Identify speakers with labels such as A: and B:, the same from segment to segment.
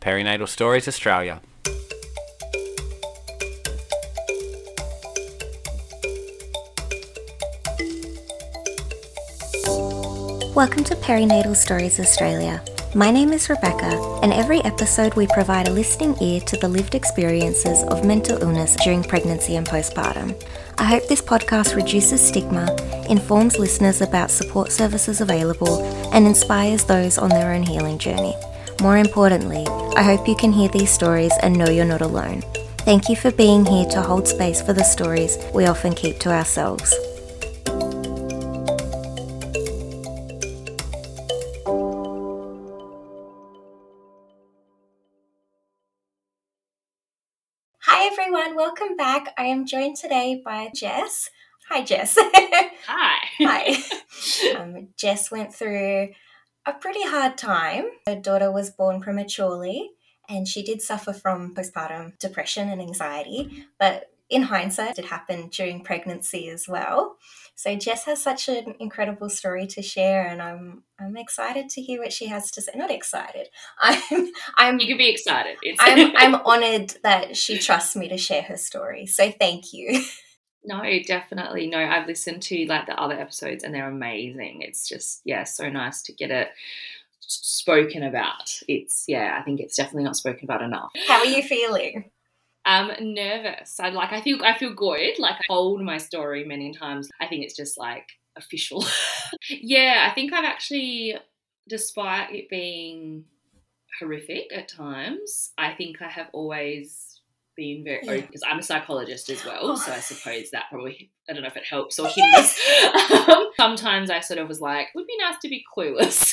A: Perinatal Stories Australia.
B: Welcome to Perinatal Stories Australia. My name is Rebecca, and every episode we provide a listening ear to the lived experiences of mental illness during pregnancy and postpartum. I hope this podcast reduces stigma, informs listeners about support services available, and inspires those on their own healing journey. More importantly, I hope you can hear these stories and know you're not alone. Thank you for being here to hold space for the stories we often keep to ourselves. Hi everyone, welcome back. I am joined today by Jess. Hi Jess.
C: Hi.
B: Hi. Um, Jess went through a pretty hard time. Her daughter was born prematurely and she did suffer from postpartum depression and anxiety, but in hindsight, it happened during pregnancy as well. So Jess has such an incredible story to share, and I'm I'm excited to hear what she has to say. Not excited. I'm I'm
C: You can be excited.
B: I'm I'm honored that she trusts me to share her story. So thank you.
C: no, definitely no. I've listened to like the other episodes and they're amazing. It's just yeah, so nice to get it spoken about. It's yeah, I think it's definitely not spoken about enough.
B: How are you feeling?
C: I'm nervous. I like I feel I feel good. Like I told my story many times. I think it's just like official. yeah, I think I've actually despite it being horrific at times, I think I have always been very
B: Yeah.
C: because I'm a psychologist as well. So I suppose that probably I don't know if it helps or hinders. um, sometimes I sort of was like, would be nice to be clueless.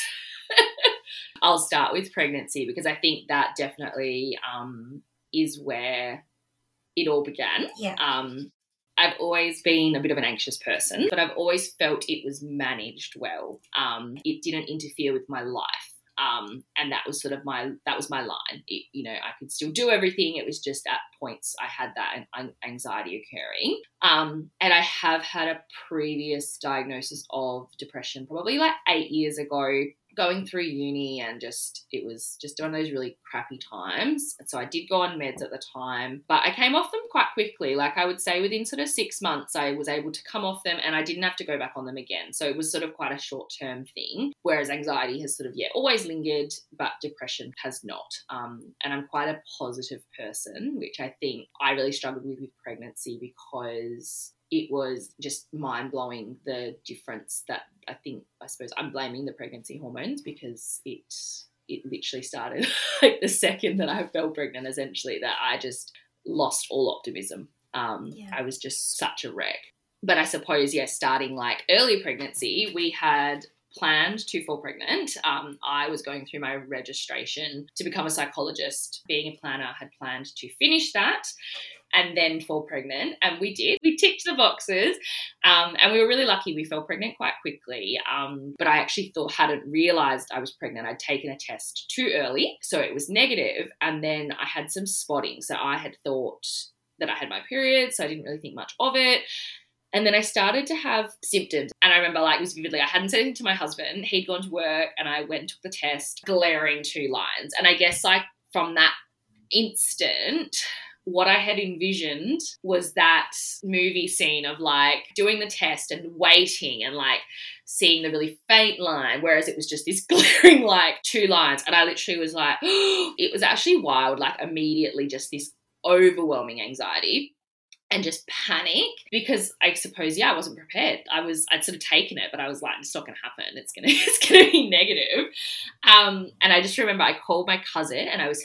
C: I'll start with pregnancy because I think that definitely um, is where it all began.
B: Yeah.
C: Um, I've always been a bit of an anxious person, but I've always felt it was managed well. Um, it didn't interfere with my life. Um, and that was sort of my that was my line. It, you know, I could still do everything. It was just at points I had that anxiety occurring. Um, and I have had a previous diagnosis of depression, probably like eight years ago going through uni and just it was just one of those really crappy times. So I did go on meds at the time, but I came off them quite quickly. Like I would say within sort of six months, I was able to come off them and I didn't have to go back on them again. So it was sort of quite a short term thing. Whereas anxiety has sort of, yeah, always lingered, but depression has not. Um, and I'm quite a positive person, which I think I really struggled with with pregnancy because it was just mind blowing the difference that I think I suppose I'm blaming the pregnancy hormones because it it literally started like the second that I fell pregnant essentially that I just lost all optimism. Um,
B: Yeah.
C: I was just such a wreck. But I suppose yeah, starting like early pregnancy, we had planned to fall pregnant. Um, I was going through my registration to become a psychologist. Being a planner, had planned to finish that and then fall pregnant. And we did. We ticked the boxes. Um, and we were really lucky. We fell pregnant quite quickly. Um, but I actually thought, hadn't realized I was pregnant. I'd taken a test too early. So it was negative, And then I had some spotting. So I had thought that I had my period. So I didn't really think much of it. And then I started to have symptoms. And I remember, like, it was vividly, I hadn't said anything to my husband. He'd gone to work and I went and took the test, glaring two lines. And I guess, like, from that instant, what I had envisioned was that movie scene of like doing the test and waiting and like seeing the really faint line, whereas it was just this glaring like two lines. And I literally was like, it was actually wild, like immediately just this overwhelming anxiety and just panic because I suppose yeah I wasn't prepared. I was I'd sort of taken it, but I was like it's not to happen. It's gonna it's gonna be negative. Um, and I just remember I called my cousin and I was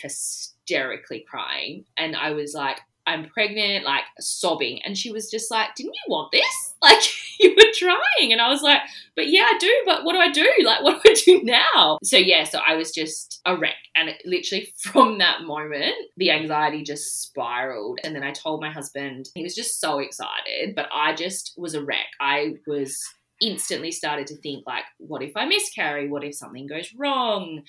C: hysterically crying and I was like I'm pregnant, like sobbing, and she was just like, "Didn't you want this? Like you were trying." And I was like, "But yeah, I do. But what do I do? Like what do I do now?" So yeah, so I was just a wreck, and it, literally from that moment, the anxiety just spiraled. And then I told my husband, he was just so excited, but I just was a wreck. I was instantly started to think like, "What if I miscarry? What if something goes wrong?"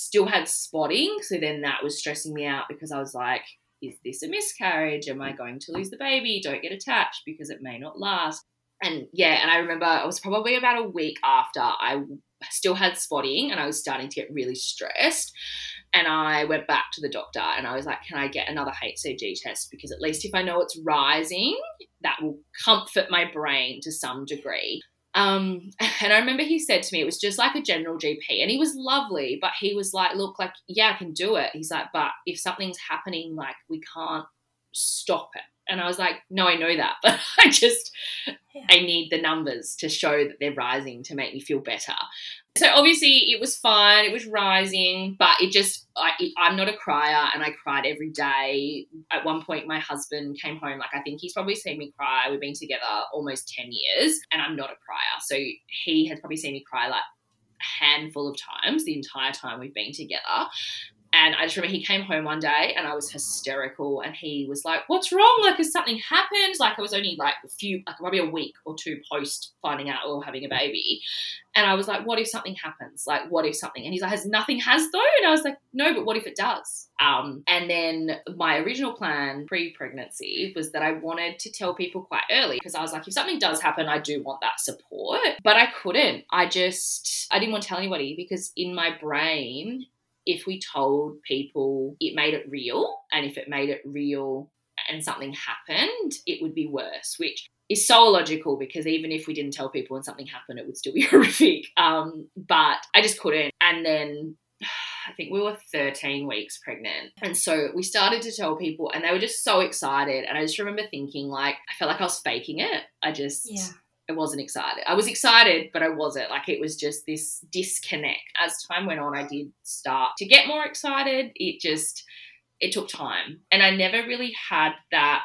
C: Still had spotting, so then that was stressing me out because I was like is this a miscarriage? Am I going to lose the baby? Don't get attached because it may not last. And yeah, and I remember it was probably about a week after I still had spotting and I was starting to get really stressed. And I went back to the doctor and I was like, can I get another HCG test? Because at least if I know it's rising, that will comfort my brain to some degree. Um, and I remember he said to me, it was just like a general GP, and he was lovely, but he was like, Look, like, yeah, I can do it. He's like, But if something's happening, like, we can't stop it. And I was like, No, I know that, but I just, yeah. I need the numbers to show that they're rising to make me feel better. So obviously it was fine, it was rising, but it just, I, I'm not a crier and I cried every day. At one point, my husband came home, like I think he's probably seen me cry. We've been together almost 10 years and I'm not a crier. So he has probably seen me cry like a handful of times the entire time we've been together. And I just remember he came home one day and I was hysterical and he was like, What's wrong? Like, has something happened? Like, I was only like a few, like probably a week or two post finding out or having a baby. And I was like, What if something happens? Like, what if something? And he's like, Has nothing has though? And I was like, No, but what if it does? Um, and then my original plan pre pregnancy was that I wanted to tell people quite early because I was like, If something does happen, I do want that support. But I couldn't. I just, I didn't want to tell anybody because in my brain, if we told people it made it real, and if it made it real and something happened, it would be worse, which is so illogical because even if we didn't tell people and something happened, it would still be horrific. Um, but I just couldn't. And then I think we were 13 weeks pregnant. And so we started to tell people, and they were just so excited. And I just remember thinking, like, I felt like I was faking it. I just. Yeah I wasn't excited. I was excited, but I wasn't. Like it was just this disconnect. As time went on, I did start to get more excited. It just it took time. And I never really had that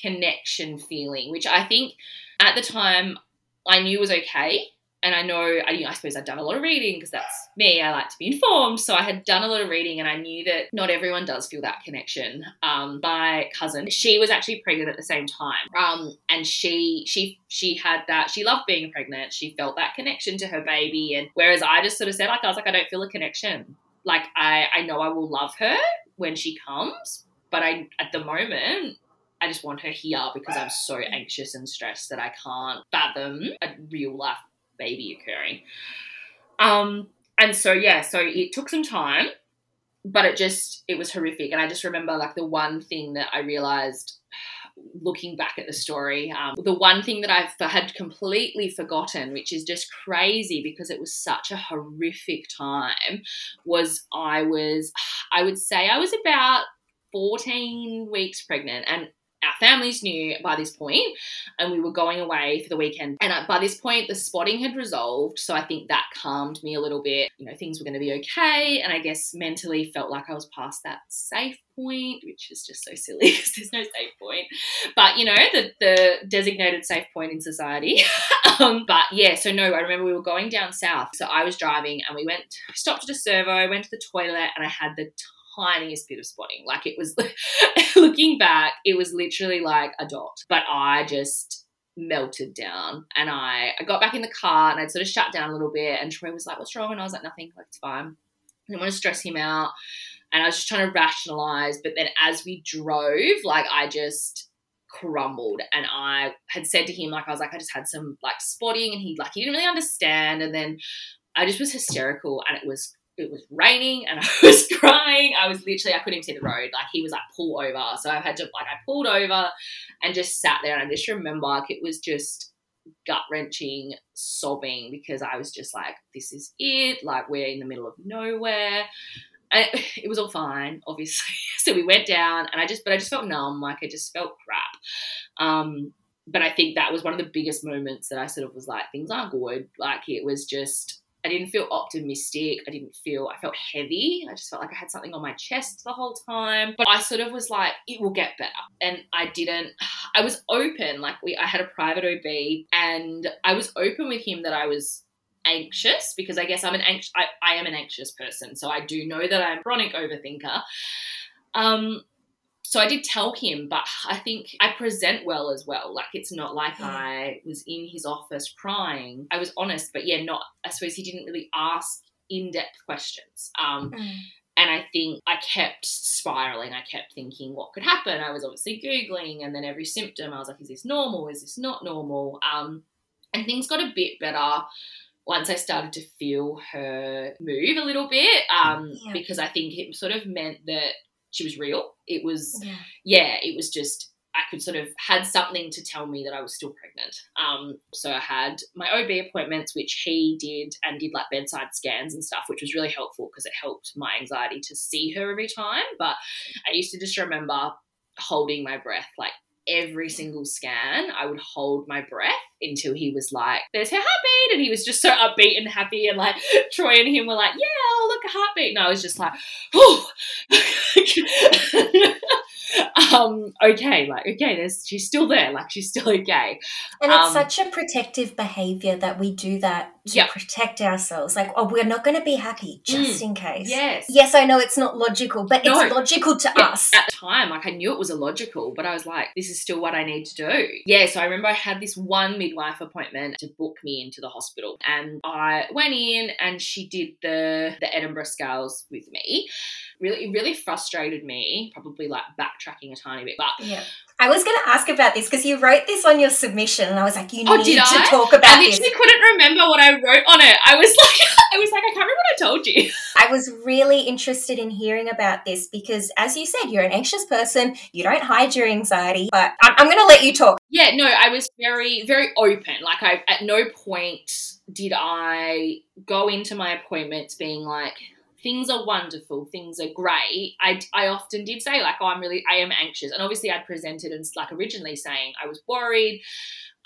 C: connection feeling, which I think at the time I knew was okay and I know, I, I suppose I'd done a lot of reading because that's me. I like to be informed. So I had done a lot of reading and I knew that not everyone does feel that connection. Um, my cousin, she was actually pregnant at the same time. Um, and she, she, she had that, she loved being pregnant. She felt that connection to her baby. And whereas I just sort of said, like, I was like, I don't feel a connection. Like, I, I know I will love her when she comes, but I, at the moment, I just want her here because I'm so anxious and stressed that I can't fathom a real life baby occurring. Um, and so yeah, so it took some time, but it just it was horrific. And I just remember like the one thing that I realized looking back at the story, um, the one thing that I had completely forgotten, which is just crazy because it was such a horrific time, was I was, I would say I was about 14 weeks pregnant. And families knew by this point, and we were going away for the weekend. And by this point, the spotting had resolved, so I think that calmed me a little bit. You know, things were going to be okay, and I guess mentally felt like I was past that safe point, which is just so silly because there's no safe point. But you know, the the designated safe point in society. um, but yeah, so no, I remember we were going down south, so I was driving, and we went stopped at a servo, went to the toilet, and I had the tiniest bit of spotting. Like it was, looking back, it was literally like a dot. But I just melted down and I, I got back in the car and I'd sort of shut down a little bit. And Troy was like, What's wrong? And I was like, Nothing, like it's fine. I didn't want to stress him out. And I was just trying to rationalize. But then as we drove, like I just crumbled and I had said to him like I was like I just had some like spotting and he like he didn't really understand and then I just was hysterical and it was it was raining and I was crying. I was literally, I couldn't even see the road. Like he was like, pull over. So I had to, like, I pulled over and just sat there. And I just remember, like, it was just gut wrenching, sobbing because I was just like, this is it. Like, we're in the middle of nowhere. And it, was all fine, obviously. so we went down and I just, but I just felt numb. Like, I just felt crap. Um, but I think that was one of the biggest moments that I sort of was like, things aren't good. Like, it was just, I didn't feel optimistic. I didn't feel, I felt heavy. I just felt like I had something on my chest the whole time. But I sort of was like, it will get better. And I didn't, I was open. Like, we, I had a private OB and I was open with him that I was anxious because I guess I'm an anxious, I, I am an anxious person. So I do know that I'm chronic overthinker. Um, so I did tell him, but I think I present well as well. Like it's not like yeah. I was in his office crying. I was honest, but yeah, not. I suppose he didn't really ask in-depth questions. Um, mm. And I think I kept spiraling. I kept thinking, what could happen? I was obviously Googling, and then every symptom, I was like, is this normal? Is this not normal? Um, and things got a bit better once I started to feel her move a little bit, um,
B: Yeah.
C: because I think it sort of meant that she was real. It was,
B: Yeah.
C: yeah, it was just I could sort of had something to tell me that I was still pregnant. Um, so I had my OB appointments, which he did, and did like bedside scans and stuff, which was really helpful because it helped my anxiety to see her every time. But I used to just remember holding my breath like every single scan i would hold my breath until he was like there's her heartbeat and he was just so upbeat and happy and like troy and him were like yeah oh look a heartbeat and i was just like oh um okay like okay there's she's still there like she's still okay.
B: And it's
C: Um,
B: such a protective behavior that we do that to
C: Yeah.
B: protect ourselves. Like, oh, we're not going to be happy just mm. in case.
C: yes
B: Yes, I know it's not logical, but
C: No.
B: it's logical to
C: Yeah,
B: us.
C: At the time, like I knew it was illogical, but I was like, this is still what I need to do. Yeah, so I remember I had this one midwife appointment to book me into the hospital. And I went in and she did the the Edinburgh scales with me. Really it really frustrated me, probably like backtracking a tiny bit. But
B: Yeah. I was going to ask about this because you wrote this on your submission, and I was like, you
C: Oh,
B: need to
C: I?
B: talk about
C: I
B: this.
C: literally couldn't remember what I wrote on it. I was like I was like, I can't remember what I told you.
B: I was really interested in hearing about this because, as you said, you're an anxious person. You don't hide your anxiety, but I'm, I'm going to let you talk.
C: Yeah, no, I was very, very open. Like, I at no point did I go into my appointments being like, things are wonderful, things are great. I, I often did say like, oh, I'm really, I am anxious, and obviously I'd presented and like originally saying I was worried.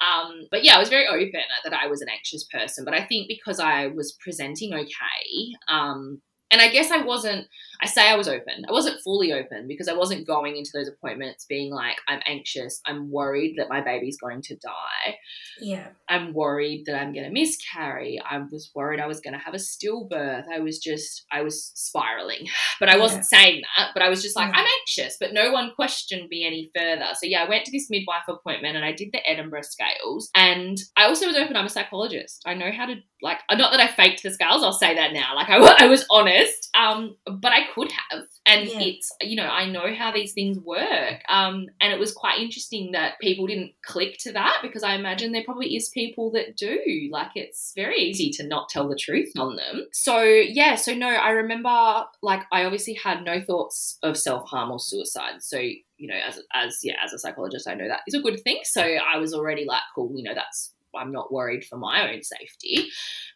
C: Um, but yeah, I was very open that I was an anxious person. But I think because I was presenting okay, um, and I guess I wasn't, I say I was open. I wasn't fully open because I wasn't going into those appointments being like, I'm anxious, I'm worried that my baby's going to die.
B: Yeah.
C: I'm worried that I'm going to miscarry. I was worried I was going to have a stillbirth. I was just, I was spiraling. But I wasn't saying that, but I was just like. I'm anxious, but no one questioned me any further. So yeah, I went to this midwife appointment and I did the Edinburgh scales. And I also was open, I'm a psychologist. I know how to, like, not that I faked the scales, I'll say that now. Like, I, I was honest, um, but I could have. And
B: Yeah.
C: it's, you know, I know how these things work. Um, and it was quite interesting that people didn't click to that because I imagine there probably is people that do. Like, it's very easy to not tell the truth on them. So, yeah, so no, I remember, like, I obviously had no thoughts of self harm or suicide. So, you know, as, as, yeah, as a psychologist, I know that is a good thing. So I was already like, cool, you know, that's, I'm not worried for my own safety.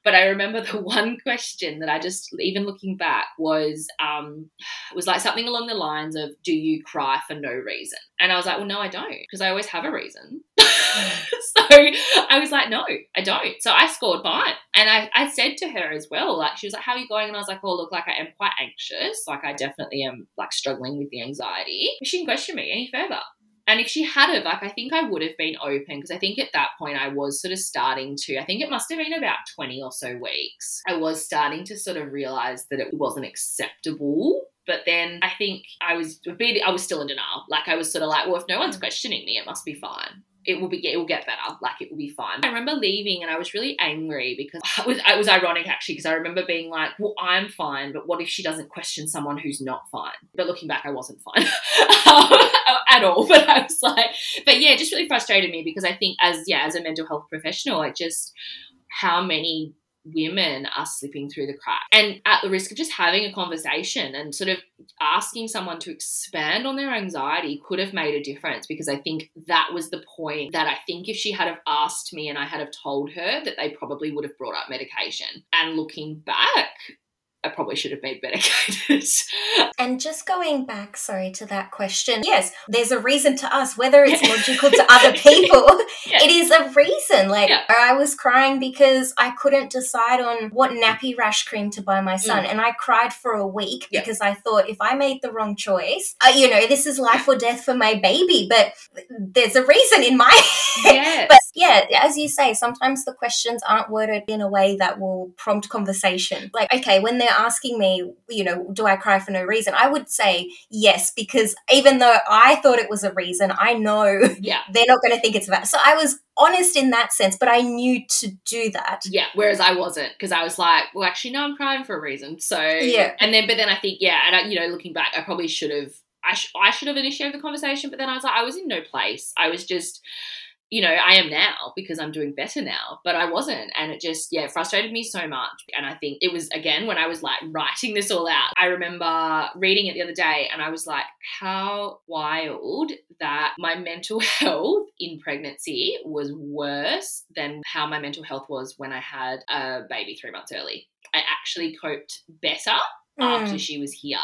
C: But I remember the one question that I just, even looking back, was um, was like something along the lines of, "Do you cry for no reason?" And I was like, "Well, no, I don't, because I always have a reason." so I was like, "No, I don't." So I scored fine, and I, I said to her as well, like she was like, "How are you going?" And I was like, "Oh, look, like I am quite anxious. Like I definitely am like struggling with the anxiety." She didn't question me any further. And if she had have, like, I think I would have been open because I think at that point I was sort of starting to, I think it must have been about 20 or so weeks. I was starting to sort of realize that it wasn't acceptable. But then I think I was a bit, I was still in denial. Like, I was sort of like, well, if no one's mm. questioning me, it must be fine. It will be, it will get better. Like, it will be fine. I remember leaving and I was really angry because it was, it was ironic actually because I remember being like, well, I'm fine, but what if she doesn't question someone who's not fine? But looking back, I wasn't fine. Um, at all. But I was like, but yeah, it just really frustrated me because I think as yeah, as a mental health professional, it just how many women are slipping through the cracks. And at the risk of just having a conversation and sort of asking someone to expand on their anxiety could have made a difference because i think that was the point that i think if she had have asked me and i had have told her that they probably would have brought up medication. And looking back I probably should have been medicated.
B: And just going back, sorry, to that question, yes, there's a reason to us, whether it's logical to other people,
C: Yeah.
B: it is a reason. Like,
C: Yeah.
B: I was crying because I couldn't decide on what nappy rash cream to buy my son. And I cried for a week
C: Mm. Yeah.
B: because I thought if I made the wrong choice, uh, you know, this is life or death for my baby. But there's a reason in my
C: yes.
B: But yeah, as you say, sometimes the questions aren't worded in a way that will prompt conversation. Like, okay, when they're asking me, you know, do I cry for no reason? I would say yes, because even though I thought it was a reason, I know
C: yeah.
B: they're not going to think it's about. So I was honest in that sense, but I knew to do that.
C: Yeah, whereas I wasn't because I was like, well, actually, no, I'm crying for a reason. So
B: Yeah.
C: and then but then I think yeah, and I, you know, looking back, I probably should have. I, sh- I should have initiated the conversation, but then I was like, I was in no place. I was just, you know, I am now because I'm doing better now, but I wasn't. And it just, yeah, frustrated me so much. And I think it was, again, when I was like writing this all out, I remember reading it the other day and I was like, how wild that my mental health in pregnancy was worse than how my mental health was when I had a baby three months early. I actually coped better
B: Mm.
C: after she was here.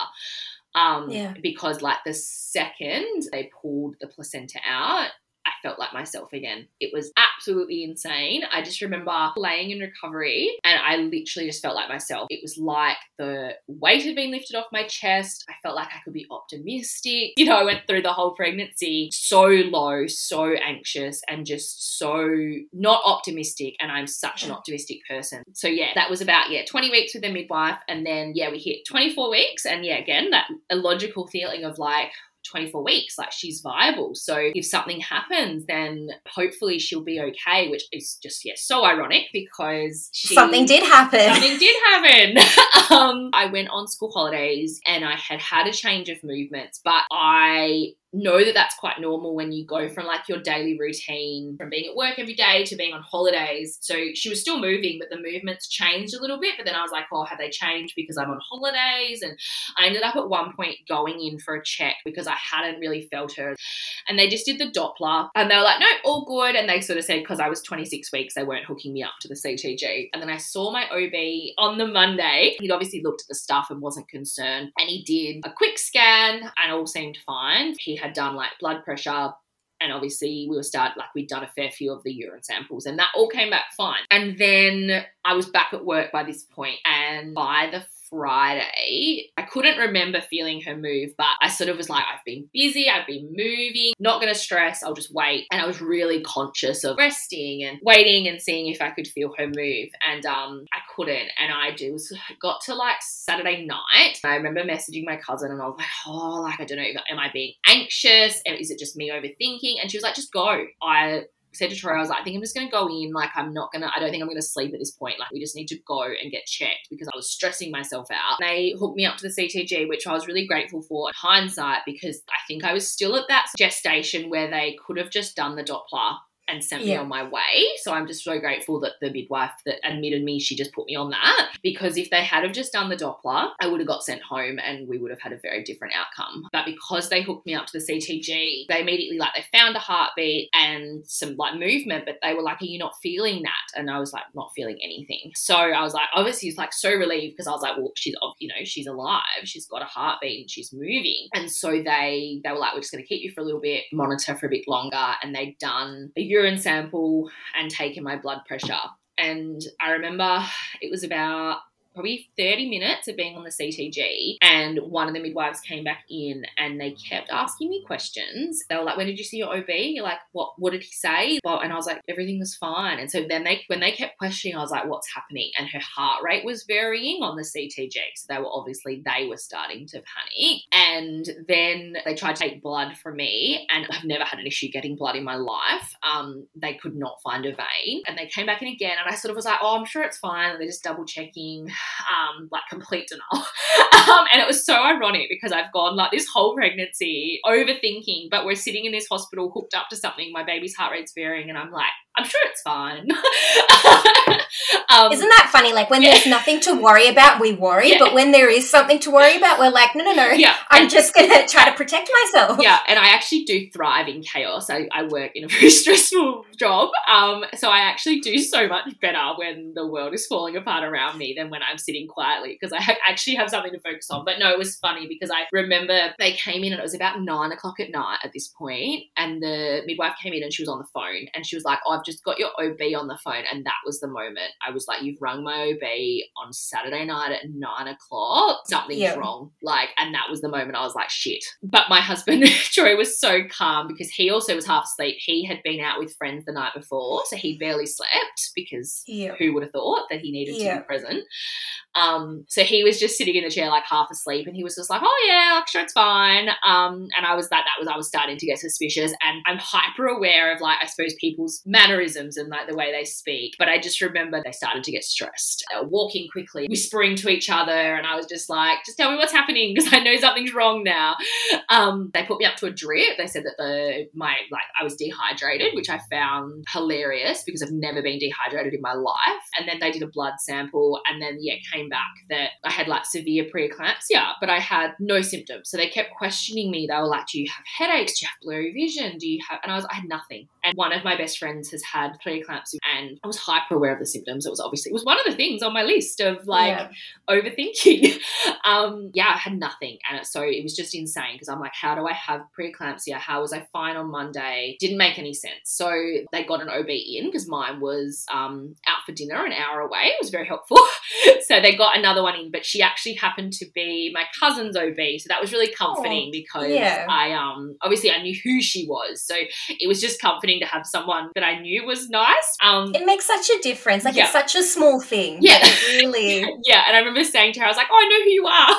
C: Um,
B: Yeah.
C: because like the second they pulled the placenta out, I felt like myself again. It was absolutely insane. I just remember laying in recovery and I literally just felt like myself. It was like the weight had been lifted off my chest. I felt like I could be optimistic. You know, I went through the whole pregnancy so low, so anxious, and just so not optimistic. And I'm such an mm. optimistic person. So, yeah, that was about, yeah, 20 weeks with the midwife. And then, yeah, we hit 24 weeks. And yeah, again, that illogical feeling of like, 24 weeks like she's viable so if something happens then hopefully she'll be okay which is just yeah so ironic because she,
B: Something did happen.
C: something did happen um i went on school holidays and i had had a change of movements but i know that that's quite normal when you go mm. from like your daily routine from being at work every day to being on holidays so she was still moving but the movements changed a little bit but then i was like oh have they changed because i'm on holidays and I ended up at one point going in for a check because I hadn't really felt her. And they just did the Doppler and they were like, no, all good. And they sort of said, because I was 26 weeks, they weren't hooking me up to the CTG. And then I saw my OB on the Monday. He'd obviously looked at the stuff and wasn't concerned. And he did a quick scan and all seemed fine. He had done like blood pressure, and obviously we were start like we'd done a fair few of the urine samples and that all came back fine. And then i was back at work by this point and by the Friday, I couldn't remember feeling her move, but I sort of was like, I've been busy, I've been moving, not gonna stress, I'll just wait. And I was really conscious of resting and waiting and seeing if I could feel her move. And um, I couldn't. And I just got to like Saturday night. I remember messaging my cousin and I was like, oh, like, I don't know, am I being anxious? Is it just me overthinking? And she was like, just go. I said to Troy, I was like, I think I'm just going to go in. Like, I'm not going to, I don't think I'm going to sleep at this point. Like, we just need to go and get checked because I was stressing myself out. They hooked me up to the CTG, which I was really grateful for in hindsight because I think I was still at that gestation where they could have just done the Doppler and sent me on my way. So I'm just so grateful that the midwife that admitted me, she just put me on that. Because if they had have just done the Doppler, I would have got sent home and we would have had a very different outcome. But because they hooked me up to the CTG, they immediately like they found a heartbeat and some like movement, but they were like, Are you not feeling that? And I was like, not feeling anything. So I was like, obviously it's like so relieved because I was like, well, she's you know, she's alive, she's got a heartbeat and she's moving. And so they they were like, We're just gonna keep you for a little bit, monitor for a bit longer, and they'd done a urine sample and taken my blood pressure. And I remember it was about probably 30 minutes of being on the CTG and one of the midwives came back in and they kept asking me questions. They were like, when did you see your OB? You're like, what what did he say? Well, and I was like, everything was fine. And so then they when they kept questioning, I was like, what's happening? And her heart rate was varying on the CTG. So they were obviously they were starting to panic. And then they tried to take blood from me and I've never had an issue getting blood in my life. Um, they could not find a vein. And they came back in again and I sort of was like, oh, I'm sure it's fine. And they're just double checking um, like complete denial. um, and it was so ironic because I've gone like this whole pregnancy overthinking, but we're sitting in this hospital hooked up to something. My baby's heart rate's varying, and I'm like, I'm sure it's fine. um,
B: Isn't that funny? Like when
C: Yeah.
B: there's nothing to worry about, we worry,
C: Yeah.
B: but when there is something to worry about, we're like, no, no, no.
C: yeah,
B: I'm
C: and-
B: just gonna try to protect myself.
C: yeah, and I actually do thrive in chaos. I, I work in a very stressful job. Um, so I actually do so much better when the world is falling apart around me than when I'm sitting quietly because I ha- actually have something to focus on. But no, it was funny because I remember they came in and it was about nine o'clock at night at this point, and the midwife came in and she was on the phone and she was like, oh, I've just got your OB on the phone. And that was the moment I was like, You've rung my OB on Saturday night at nine o'clock. Something's wrong. Like, and that was the moment I was like, shit. But my husband, Troy, was so calm because he also was half asleep. He had been out with friends the night before, so he barely slept because who would have thought that he needed to be present? Um, so he was just sitting in the chair like half asleep, and he was just like, "Oh yeah, sure it's fine." Um, and I was that that was I was starting to get suspicious, and I'm hyper aware of like I suppose people's mannerisms and like the way they speak. But I just remember they started to get stressed, uh, walking quickly, whispering to each other, and I was just like, just tell me what's happening because I know something's wrong now. Um, they put me up to a drip. They said that the my like I was dehydrated, which I found hilarious because I've never been dehydrated in my life. And then they did a blood sample, and then yeah, came back that I had like severe preeclampsia, but I had no symptoms. So they kept questioning me. They were like, "Do you have headaches? Do you have blurry vision? Do you have?" And I was, I had nothing. And one of my best friends has had preeclampsia, and I was hyper aware of the symptoms. It was obviously it was one of the things on my list of like
B: Yeah.
C: overthinking. um, yeah, I had nothing, and so it was just insane because I'm like, how do I have preeclampsia? How was I fine on Monday? Didn't make any sense. So they got an OB in because mine was um, out for dinner an hour away. It was very helpful. so they got another one in, but she actually happened to be my cousin's OB, so that was really comforting because
B: yeah.
C: I um obviously I knew who she was, so it was just comforting to have someone that I knew was nice. Um,
B: It makes such a difference. Like
C: Yeah.
B: it's such a small thing.
C: Yeah.
B: really.
C: yeah, and I remember saying to her, I was like, "Oh, I know who you are."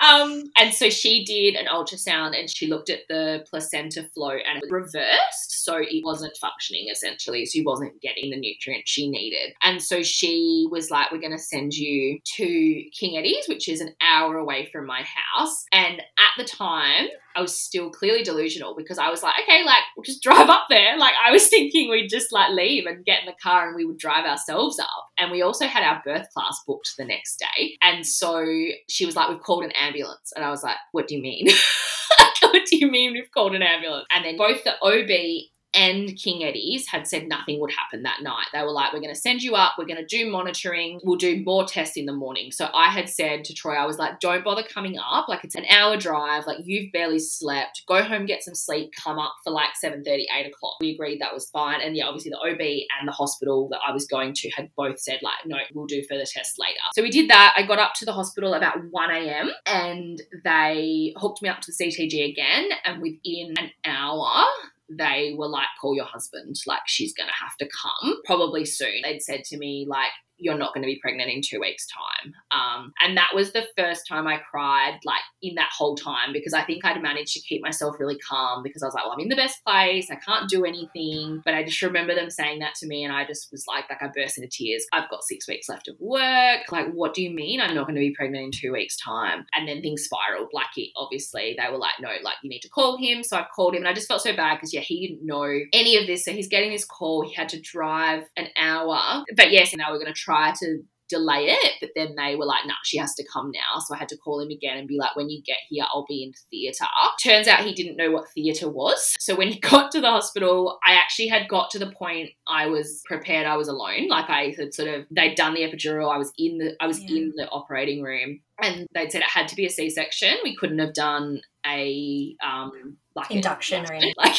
C: um, and so she did an ultrasound, and she looked at the placenta flow, and it reversed, so it wasn't functioning essentially. So she wasn't getting the nutrients she needed, and so she was like, "We're going to send you to King Eddie's, which is an hour away from my house." And at the time, I was still clearly delusional because I was like, okay, like we'll just drive up there. Like I was thinking we'd just like leave and get in the car and we would drive ourselves up. And we also had our birth class booked the next day. And so she was like, we've called an ambulance. And I was like, what do you mean? what do you mean we've called an ambulance? And then both the OB and King Eddie's had said nothing would happen that night. They were like, we're going to send you up, we're going to do monitoring, we'll do more tests in the morning. So I had said to Troy, I was like, don't bother coming up. Like it's an hour drive, like you've barely slept. Go home, get some sleep, come up for like 7 8 o'clock. We agreed that was fine. And yeah, obviously the OB and the hospital that I was going to had both said, like, no, we'll do further tests later. So we did that. I got up to the hospital about 1 a.m. and they hooked me up to the CTG again. And within an hour, they were like, call your husband. Like, she's to have to come probably soon. They'd said to me, like, you're not going to be pregnant in two weeks' time. Um, and that was the first time I cried, like, in that whole time, because I think I'd managed to keep myself really calm because I was like, well, I'm in the best place. I can't do anything. But I just remember them saying that to me, and I just was like, like, I burst into tears. I've got six weeks left of work. Like, what do you mean I'm not going to be pregnant in two weeks' time? And then things spiraled. Like, it obviously, they were like, no, like, you need to call him. So I called him, and I just felt so bad because, yeah, he didn't know any of this. So he's getting this call. He had to drive an hour. But yes, and we're going to try to delay it, but then they were like, nah, she has to come now. So I had to call him again and be like, when you get here, I'll be in theatre. Turns out he didn't know what theatre was. So when he got to the hospital, I actually had got to the point I was prepared I was alone. Like I had sort of they'd done the epidural, I was in the I was
B: Yeah.
C: in the operating room and they'd said it had to be a C-section. We couldn't have done a um like
B: Induction or anything.
C: like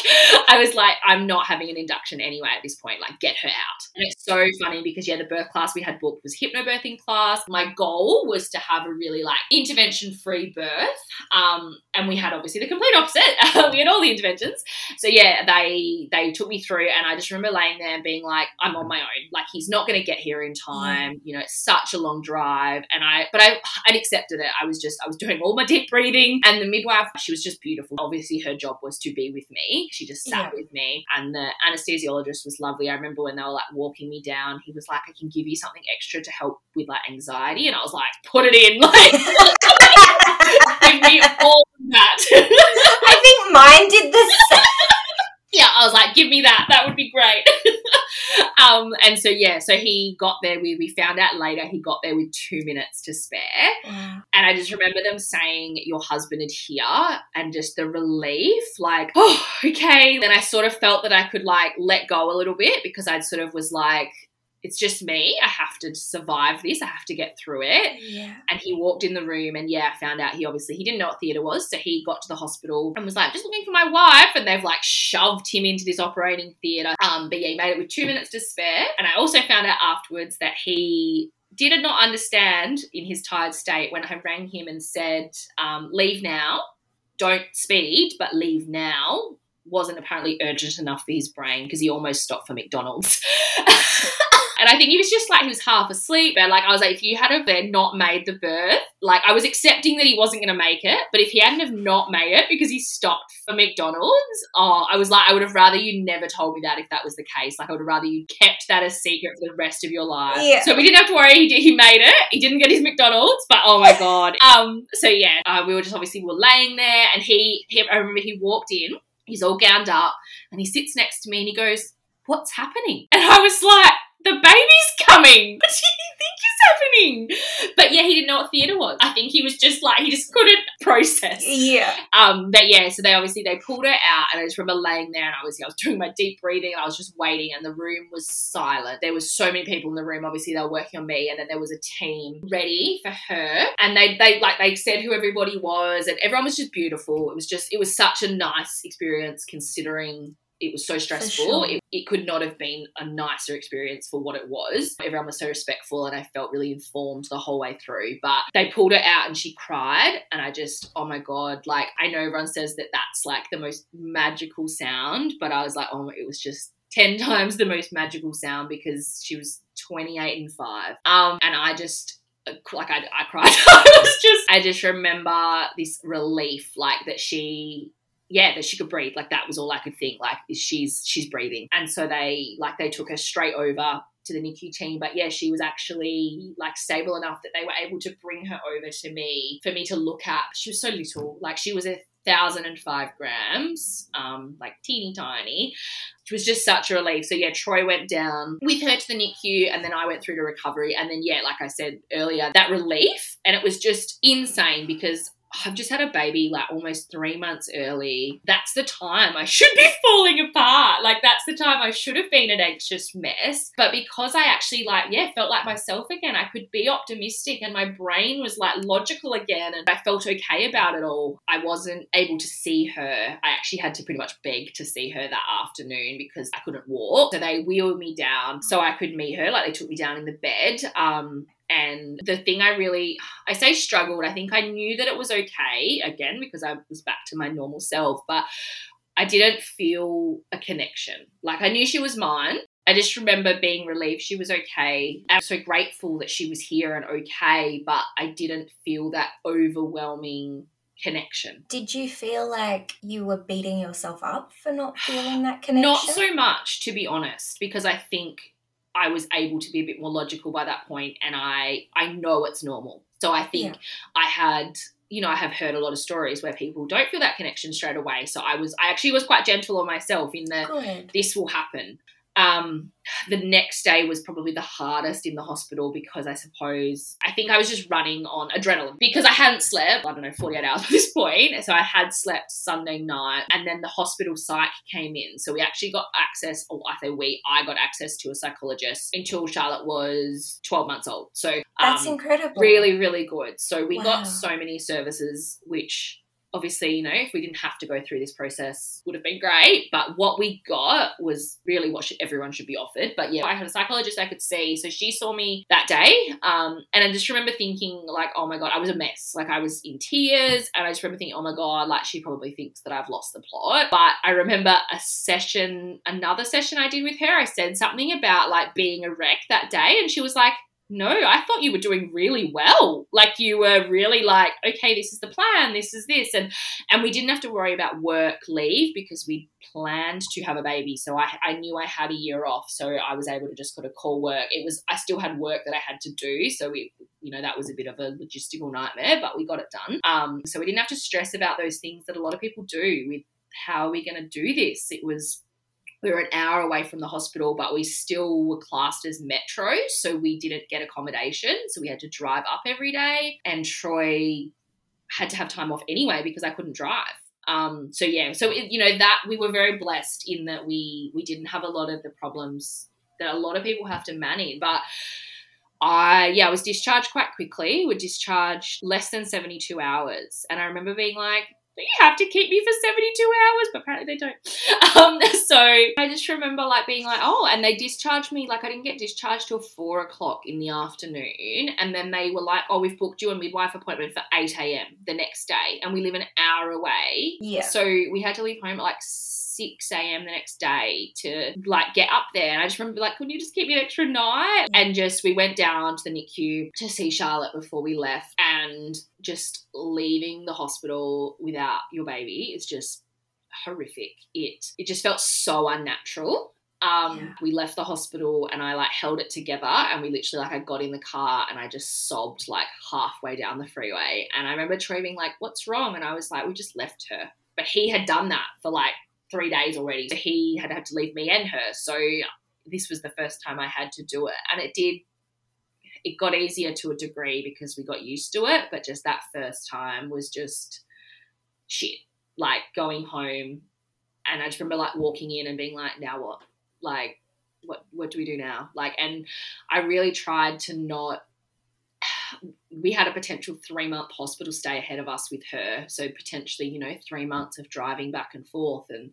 C: I was like, I'm not having an induction anyway at this point. Like, get her out. And it's so funny because yeah, the birth class we had booked was hypnobirthing class. My goal was to have a really like intervention free birth. Um, and we had obviously the complete opposite. we had all the interventions. So yeah, they they took me through, and I just remember laying there and being like, I'm on my own. Like he's not going to get here in time. You know, it's such a long drive, and I but I I'd accepted it. I was just I was doing all my deep breathing, and the midwife she was just beautiful. Obviously, her job was to be with me. She just sat
B: Yeah.
C: with me, and the anesthesiologist was lovely. I remember when they were like walking me down, he was like, I can give you something extra to help with like anxiety, and I was like, put it in, like give me all that.
B: I think mine did the same.
C: yeah, I was like, give me that. That would be great. um, and so yeah, so he got there. We we found out later he got there with two minutes to spare.
B: Wow.
C: And I just remember them saying, Your husband is here, and just the relief, like, oh, okay. Then I sort of felt that I could like let go a little bit because I sort of was like, It's just me. I have to survive this. I have to get through it.
B: Yeah.
C: And he walked in the room, and yeah, I found out he obviously he didn't know what theatre was, so he got to the hospital and was like, "Just looking for my wife," and they've like shoved him into this operating theatre. Um, but yeah, he made it with two minutes to spare. And I also found out afterwards that he did not understand in his tired state when I rang him and said, um, "Leave now, don't speed, but leave now." Wasn't apparently urgent enough for his brain because he almost stopped for McDonald's. And I think he was just like, he was half asleep. And like, I was like, if you had have then not made the birth, like, I was accepting that he wasn't going to make it. But if he hadn't have not made it because he stopped for McDonald's, oh, I was like, I would have rather you never told me that if that was the case. Like, I would have rather you kept that a secret for the rest of your life.
B: Yeah.
C: So we didn't have to worry. He, did, he made it. He didn't get his McDonald's, but oh my God. Um, so yeah, uh, we were just obviously we were laying there and he, he, I remember he walked in, he's all gowned up and he sits next to me and he goes, what's happening? And I was like, the baby's coming. What do you think is happening? But yeah, he didn't know what theatre was. I think he was just like, he just couldn't process.
B: Yeah.
C: Um, but yeah, so they obviously they pulled her out, and I just remember laying there, and I was I was doing my deep breathing, and I was just waiting, and the room was silent. There was so many people in the room. Obviously, they were working on me, and then there was a team ready for her, and they they like they said who everybody was, and everyone was just beautiful. It was just it was such a nice experience considering it was so stressful.
B: sure.
C: It, it could not have been a nicer experience for what it was. Everyone was so respectful and I felt really informed the whole way through. But they pulled her out and she cried. And I just, oh my God, like I know everyone says that that's like the most magical sound, but I was like, oh, it was just 10 times the most magical sound because she was 28 and 5. Um, and I just, like I, I cried. I was just, I just remember this relief, like that she yeah, that she could breathe. Like that was all I could think. Like she's she's breathing, and so they like they took her straight over to the NICU team. But yeah, she was actually like stable enough that they were able to bring her over to me for me to look at. She was so little, like she was a thousand and five grams, um, like teeny tiny. Which was just such a relief. So yeah, Troy went down with her to the NICU, and then I went through to recovery. And then yeah, like I said earlier, that relief, and it was just insane because I've just had a baby like almost three months early. That's the time I should be falling apart. Like, that's the time I should have been an anxious mess. But because I actually, like, yeah, felt like myself again, I could be optimistic and my brain was like logical again and I felt okay about it all. I wasn't able to see her. I actually had to pretty much beg to see her that afternoon because I couldn't walk. So they wheeled me down so I could meet her. Like, they took me down in the bed. Um, and the thing I really, I say struggled, I think I knew that it was okay, again, because I was back to my normal self, but I didn't feel a connection. Like I knew she was mine. I just remember being relieved she was okay. I'm so grateful that she was here and okay, but I didn't feel that overwhelming connection.
B: Did you feel like you were beating yourself up for not feeling that connection?
C: Not so much, to be honest, because I think I was able to be a bit more logical by that point and I I know it's normal. So I think
B: Yeah.
C: I had you know, I have heard a lot of stories where people don't feel that connection straight away. So I was I actually was quite gentle on myself in that
B: Good.
C: this will happen. Um, the next day was probably the hardest in the hospital because I suppose I think I was just running on adrenaline because I hadn't slept, I don't know, 48 hours at this point. So I had slept Sunday night and then the hospital psych came in. So we actually got access, or I say we, I got access to a psychologist until Charlotte was 12 months old. So
B: That's
C: um,
B: incredible.
C: really, really good. So we
B: Wow.
C: got so many services, which obviously, you know, if we didn't have to go through this process, would have been great. But what we got was really what should, everyone should be offered. But yeah, I had a psychologist I could see, so she saw me that day, um, and I just remember thinking like, oh my god, I was a mess. Like I was in tears, and I just remember thinking, oh my god, like she probably thinks that I've lost the plot. But I remember a session, another session I did with her. I said something about like being a wreck that day, and she was like no, I thought you were doing really well. Like you were really like, okay, this is the plan, this is this. And and we didn't have to worry about work leave because we planned to have a baby. So I, I knew I had a year off. So I was able to just kind of call work. It was I still had work that I had to do. So we you know, that was a bit of a logistical nightmare, but we got it done. Um, so we didn't have to stress about those things that a lot of people do with how are we going to do this? It was we were an hour away from the hospital, but we still were classed as metro, so we didn't get accommodation. So we had to drive up every day, and Troy had to have time off anyway because I couldn't drive. Um, so yeah, so it, you know that we were very blessed in that we we didn't have a lot of the problems that a lot of people have to manage, but. I yeah, I was discharged quite quickly. We're discharged less than 72 hours. And I remember being like, you have to keep me for 72 hours, but apparently they don't. Um, so I just remember like being like, oh, and they discharged me, like I didn't get discharged till four o'clock in the afternoon. And then they were like, oh, we've booked you a midwife appointment for 8 a.m. the next day. And we live an hour away.
B: Yeah.
C: So we had to leave home at like 6 a.m. the next day to like get up there. And I just remember like, couldn't you just keep me an extra night? And just we went down to the NICU to see Charlotte before we left. And just leaving the hospital without your baby is just horrific. It it just felt so unnatural. Um,
B: Yeah.
C: we left the hospital and I like held it together and we literally like I got in the car and I just sobbed like halfway down the freeway. And I remember Troy being like, What's wrong? And I was like, We just left her. But he had done that for like three days already. So he had had to leave me and her. So this was the first time I had to do it. And it did it got easier to a degree because we got used to it, but just that first time was just shit. Like going home and I just remember like walking in and being like, now what? Like, what what do we do now? Like and I really tried to not we had a potential three month hospital stay ahead of us with her. So potentially, you know, three months of driving back and forth and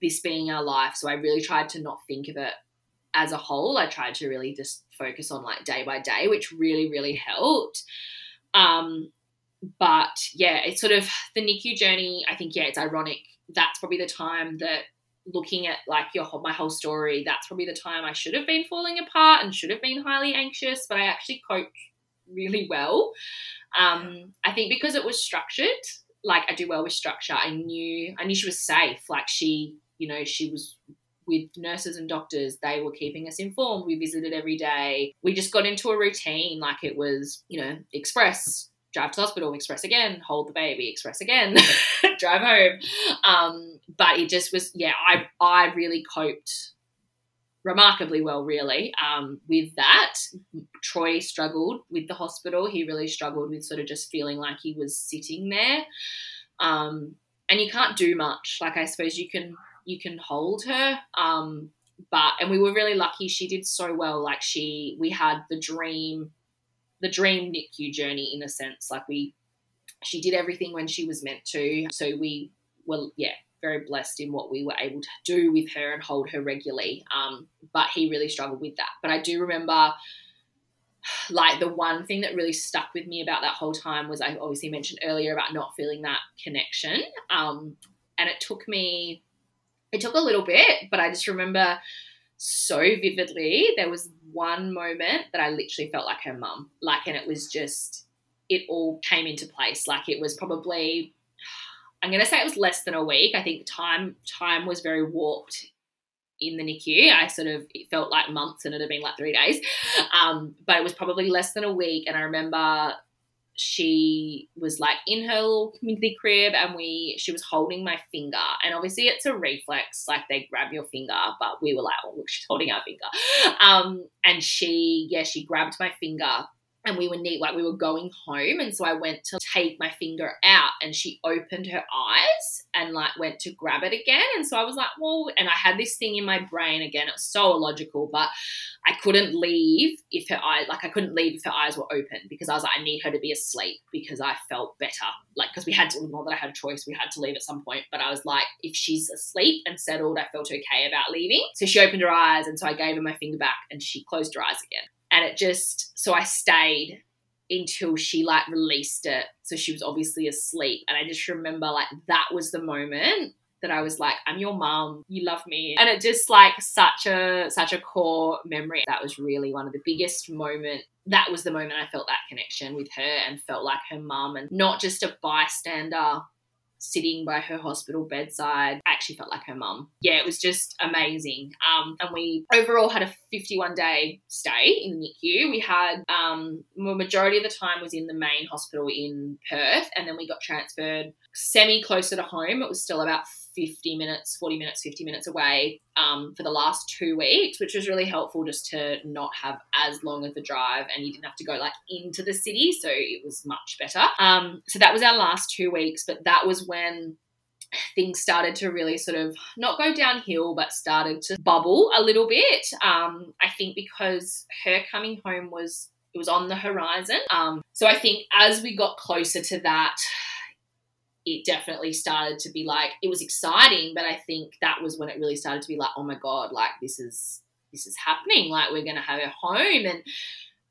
C: this being our life. So I really tried to not think of it as a whole. I tried to really just focus on like day by day, which really, really helped. Um, but yeah, it's sort of the NICU journey. I think, yeah, it's ironic. That's probably the time that looking at like your my whole story, that's probably the time I should have been falling apart and should have been highly anxious, but I actually coped really well. Um, I think because it was structured, like I do well with structure. I knew I knew she was safe. Like she, you know, she was with nurses and doctors. They were keeping us informed. We visited every day. We just got into a routine. Like it was, you know, express, drive to hospital, express again, hold the baby, express again, drive home. Um, but it just was, yeah, I I really coped remarkably well, really, um, with that. Troy struggled with the hospital. He really struggled with sort of just feeling like he was sitting there. Um, and you can't do much. Like I suppose you can you can hold her. Um, but and we were really lucky. She did so well. Like she, we had the dream, the dream NICU journey in a sense. Like we, she did everything when she was meant to. So we were, yeah, very blessed in what we were able to do with her and hold her regularly. Um, but he really struggled with that. But I do remember like the one thing that really stuck with me about that whole time was I obviously mentioned earlier about not feeling that connection. Um, and it took me, it took a little bit, but I just remember so vividly. There was one moment that I literally felt like her mum, like, and it was just, it all came into place. Like it was probably, I'm going to say it was less than a week. I think time time was very warped in the NICU. I sort of it felt like months and it had been like three days, um, but it was probably less than a week. And I remember she was like in her little humidicrib and we she was holding my finger and obviously it's a reflex like they grab your finger but we were like oh look she's holding our finger um and she yeah she grabbed my finger and we were neat like we were going home and so i went to take my finger out and she opened her eyes and like went to grab it again and so i was like well and i had this thing in my brain again it's so illogical but i couldn't leave if her eyes like i couldn't leave if her eyes were open because i was like i need her to be asleep because i felt better like because we had to not that i had a choice we had to leave at some point but i was like if she's asleep and settled i felt okay about leaving. So she opened her eyes and so i gave her my finger back and she closed her eyes again and it just so I stayed until she like released it. So she was obviously asleep, and I just remember like that was the moment that I was like, I'm your mom, you love me. And it just like such a such a core memory. That was really one of the biggest moment. That was the moment I felt that connection with her and felt like her mom and not just a bystander sitting by her hospital bedside. I actually felt like her mum. Yeah, it was just amazing. Um, and we overall had a 51 day stay in NICU. We had um, majority of the time was in the main hospital in Perth, and then we got transferred semi closer to home. It was still about 50 minutes, 40 minutes, 50 minutes away um, for the last two weeks, which was really helpful just to not have as long of the drive and you didn't have to go like into the city. So it was much better. Um, so that was our last two weeks, but that was when things started to really sort of not go downhill, but started to bubble a little bit. Um, I think because her coming home was it was on the horizon. Um, so I think as we got closer to that, it definitely started to be like it was exciting, but I think that was when it really started to be like, oh my god, like this is this is happening. Like we're gonna have a home, and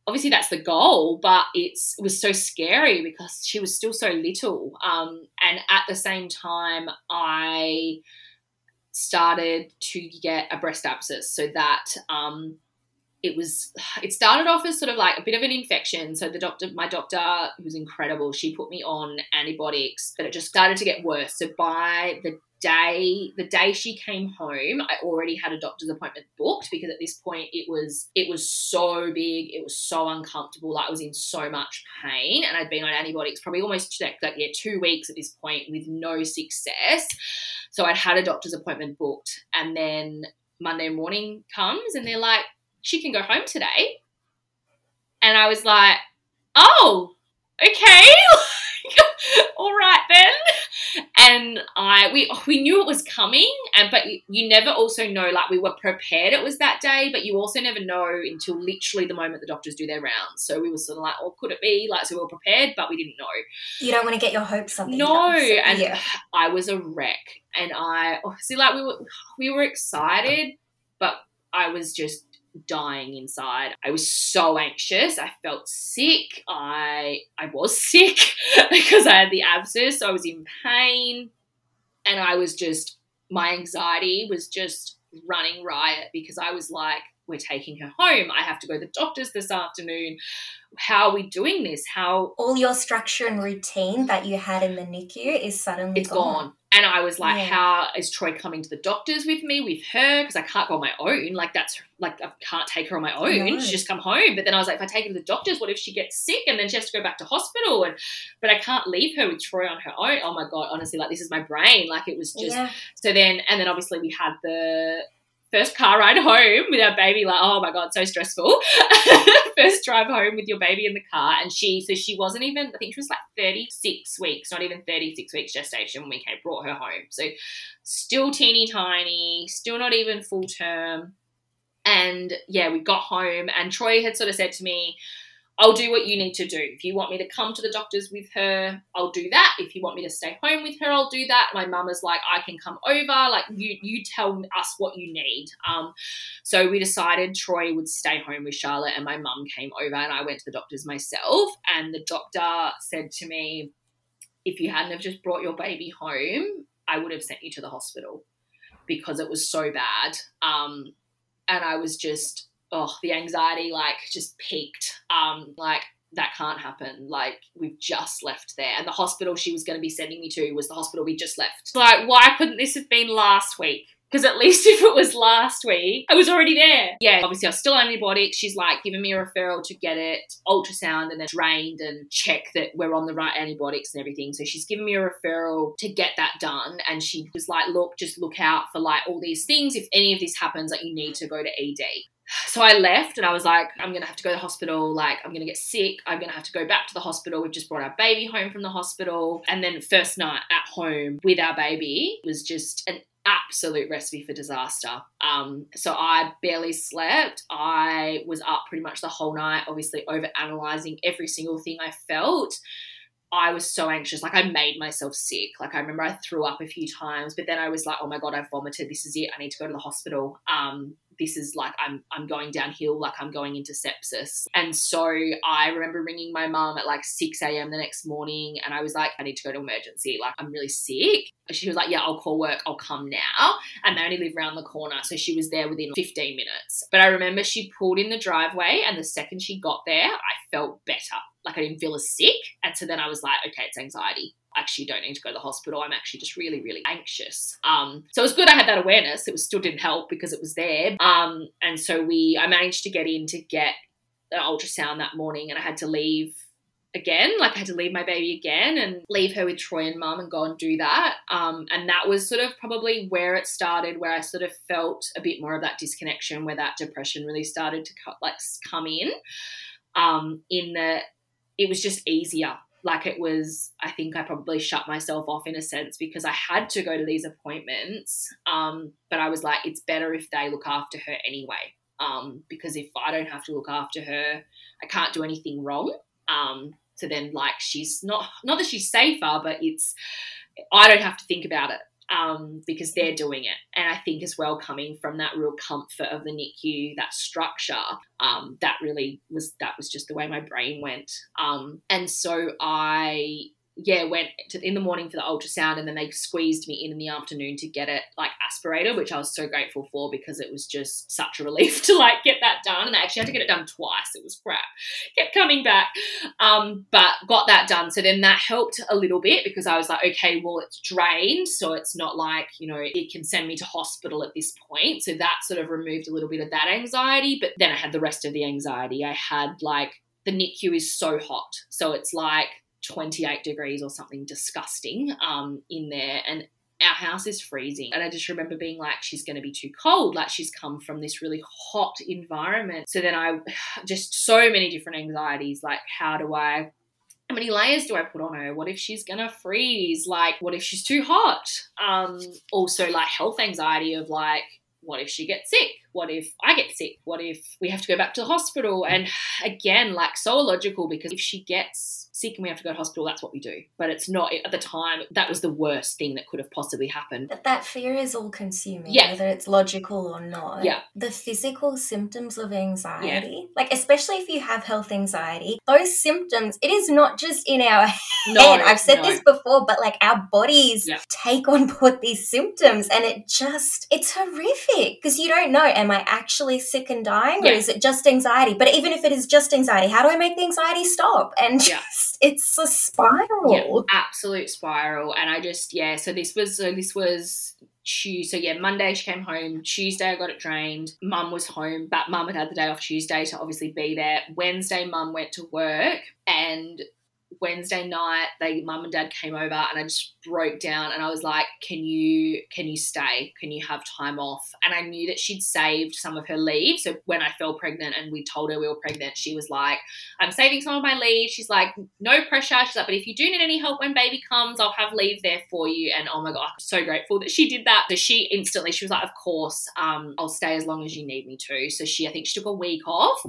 C: obviously that's the goal. But it's it was so scary because she was still so little, um, and at the same time, I started to get a breast abscess. So that um, it was it started off as sort of like a bit of an infection. So the doctor my doctor who was incredible she put me on antibiotics but it just started to get worse. So by the day the day she came home i already had a doctor's appointment booked because at this point it was it was so big it was so uncomfortable i was in so much pain and i'd been on antibiotics probably almost like, like yeah two weeks at this point with no success. So i'd had a doctor's appointment booked and then monday morning comes and they're like she can go home today. And I was like, oh, okay. All right then. And I we we knew it was coming and but you, you never also know like we were prepared it was that day but you also never know until literally the moment the doctors do their rounds. So we were sort of like, oh, could it be? Like so we were prepared but we didn't know.
B: You don't want to get your hopes up.
C: No, and yeah. I was a wreck and I oh, see like we were we were excited but I was just dying inside. I was so anxious. I felt sick. I I was sick because I had the abscess. So I was in pain and I was just my anxiety was just running riot because I was like we're taking her home. I have to go to the doctors this afternoon. How are we doing this? How
B: all your structure and routine that you had in the NICU is suddenly
C: it's gone. gone. And I was like, yeah. how is Troy coming to the doctors with me, with her? Because I can't go on my own. Like, that's like, I can't take her on my own. No. She just come home. But then I was like, if I take her to the doctors, what if she gets sick and then she has to go back to hospital? And, but I can't leave her with Troy on her own. Oh my God, honestly, like, this is my brain. Like, it was just, yeah. so then, and then obviously we had the, first car ride home with our baby, like, oh my God, so stressful. first drive home with your baby in the car. And she, so she wasn't even, I think she was like 36 weeks, not even 36 weeks gestation when we came, brought her home. So still teeny tiny, still not even full term. And yeah, we got home and Troy had sort of said to me, I'll do what you need to do. If you want me to come to the doctors with her, I'll do that. If you want me to stay home with her, I'll do that. My mum is like, I can come over. Like you, you tell us what you need. Um, so we decided Troy would stay home with Charlotte, and my mum came over, and I went to the doctors myself. And the doctor said to me, if you hadn't have just brought your baby home, I would have sent you to the hospital because it was so bad. Um, and I was just oh, the anxiety like just peaked. Um, like that can't happen. Like we've just left there, and the hospital she was going to be sending me to was the hospital we just left. Like, why couldn't this have been last week? Because at least if it was last week, I was already there. Yeah, obviously I was still on antibiotics. She's like giving me a referral to get it ultrasound and then drained and check that we're on the right antibiotics and everything. So she's giving me a referral to get that done. And she was like, look, just look out for like all these things. If any of this happens, like you need to go to ED so I left and I was like, I'm gonna have to go to the hospital. Like, I'm gonna get sick. I'm gonna have to go back to the hospital. We've just brought our baby home from the hospital. And then, first night at home with our baby was just an absolute recipe for disaster. Um, so I barely slept. I was up pretty much the whole night, obviously over analyzing every single thing I felt. I was so anxious. Like I made myself sick. Like I remember I threw up a few times, but then I was like, oh my God, I've vomited. This is it. I need to go to the hospital. Um, this is like I'm I'm going downhill, like I'm going into sepsis. And so I remember ringing my mum at like 6 a.m. the next morning and I was like, I need to go to emergency. Like I'm really sick. She was like, Yeah, I'll call work, I'll come now. And they only live around the corner. So she was there within 15 minutes. But I remember she pulled in the driveway and the second she got there, I felt better. Like I didn't feel as sick. And so then I was like, okay, it's anxiety actually don't need to go to the hospital. I'm actually just really, really anxious. Um, so it was good I had that awareness. It was still didn't help because it was there. Um, and so we, I managed to get in to get an ultrasound that morning, and I had to leave again. Like I had to leave my baby again and leave her with Troy and mum and go and do that. Um, and that was sort of probably where it started, where I sort of felt a bit more of that disconnection, where that depression really started to cut, like come in. Um, in that it was just easier like it was i think i probably shut myself off in a sense because i had to go to these appointments um, but i was like it's better if they look after her anyway um, because if i don't have to look after her i can't do anything wrong um, so then like she's not not that she's safer but it's i don't have to think about it um, because they're doing it. And I think as well, coming from that real comfort of the NICU, that structure, um, that really was that was just the way my brain went. Um, and so I yeah, went to, in the morning for the ultrasound and then they squeezed me in in the afternoon to get it like aspirated, which I was so grateful for because it was just such a relief to like get that done. And I actually had to get it done twice. It was crap. Kept coming back. Um, but got that done. So then that helped a little bit because I was like, okay, well, it's drained. So it's not like, you know, it can send me to hospital at this point. So that sort of removed a little bit of that anxiety. But then I had the rest of the anxiety. I had like, the NICU is so hot. So it's like 28 degrees or something disgusting um, in there. And our house is freezing. And I just remember being like, she's going to be too cold. Like she's come from this really hot environment. So then I just so many different anxieties. Like, how do I how many layers do I put on her? What if she's gonna freeze? Like, what if she's too hot? Um, also, like health anxiety of like, what if she gets sick? What if I get sick? What if we have to go back to the hospital? And again, like so illogical because if she gets sick and we have to go to hospital, that's what we do. But it's not, at the time, that was the worst thing that could have possibly happened.
B: But that fear is all consuming,
C: Yeah.
B: whether it's logical or not.
C: Yeah.
B: The physical symptoms of anxiety, like especially if you have health anxiety, those symptoms, it is not just in our
C: No,
B: head. I've said
C: no.
B: this before, but like our bodies
C: Yeah.
B: take on board these symptoms and it just, it's horrific because you don't know, am I actually sick and dying or is it just anxiety? But even if it is just anxiety, how do I make the anxiety stop? And
C: Yeah.
B: just, it's a spiral.
C: Yeah, absolute spiral. And I just, yeah, so this was, so this was Tuesday. So yeah, Monday she came home. Tuesday I got it drained. Mum was home, but mum had had the day off Tuesday to obviously be there. Wednesday, mum went to work and Wednesday night, they mum and dad came over and I just broke down and I was like, Can you can you stay? Can you have time off? And I knew that she'd saved some of her leave. So when I fell pregnant and we told her we were pregnant, she was like, I'm saving some of my leave. She's like, no pressure. She's like, but if you do need any help when baby comes, I'll have leave there for you. And oh my God, I'm so grateful that she did that. So she instantly, she was like, of course, um, I'll stay as long as you need me to. So she, I think she took a week off.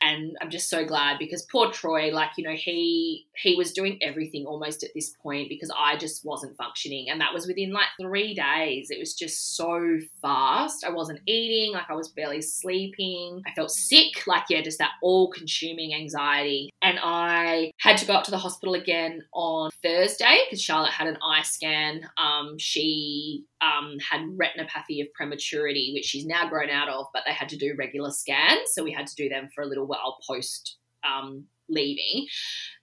C: And I'm just so glad because poor Troy, like, you know, he he was doing everything almost at this point because I just wasn't functioning. And that was within like three days. It was just so fast. I wasn't eating, like I was barely sleeping. I felt sick, like, yeah, just that all consuming anxiety. And I had to go up to the hospital again on Thursday because Charlotte had an eye scan. Um, she um, had retinopathy of prematurity, which she's now grown out of, but they had to do regular scans. So we had to do them for a little while post um, leaving.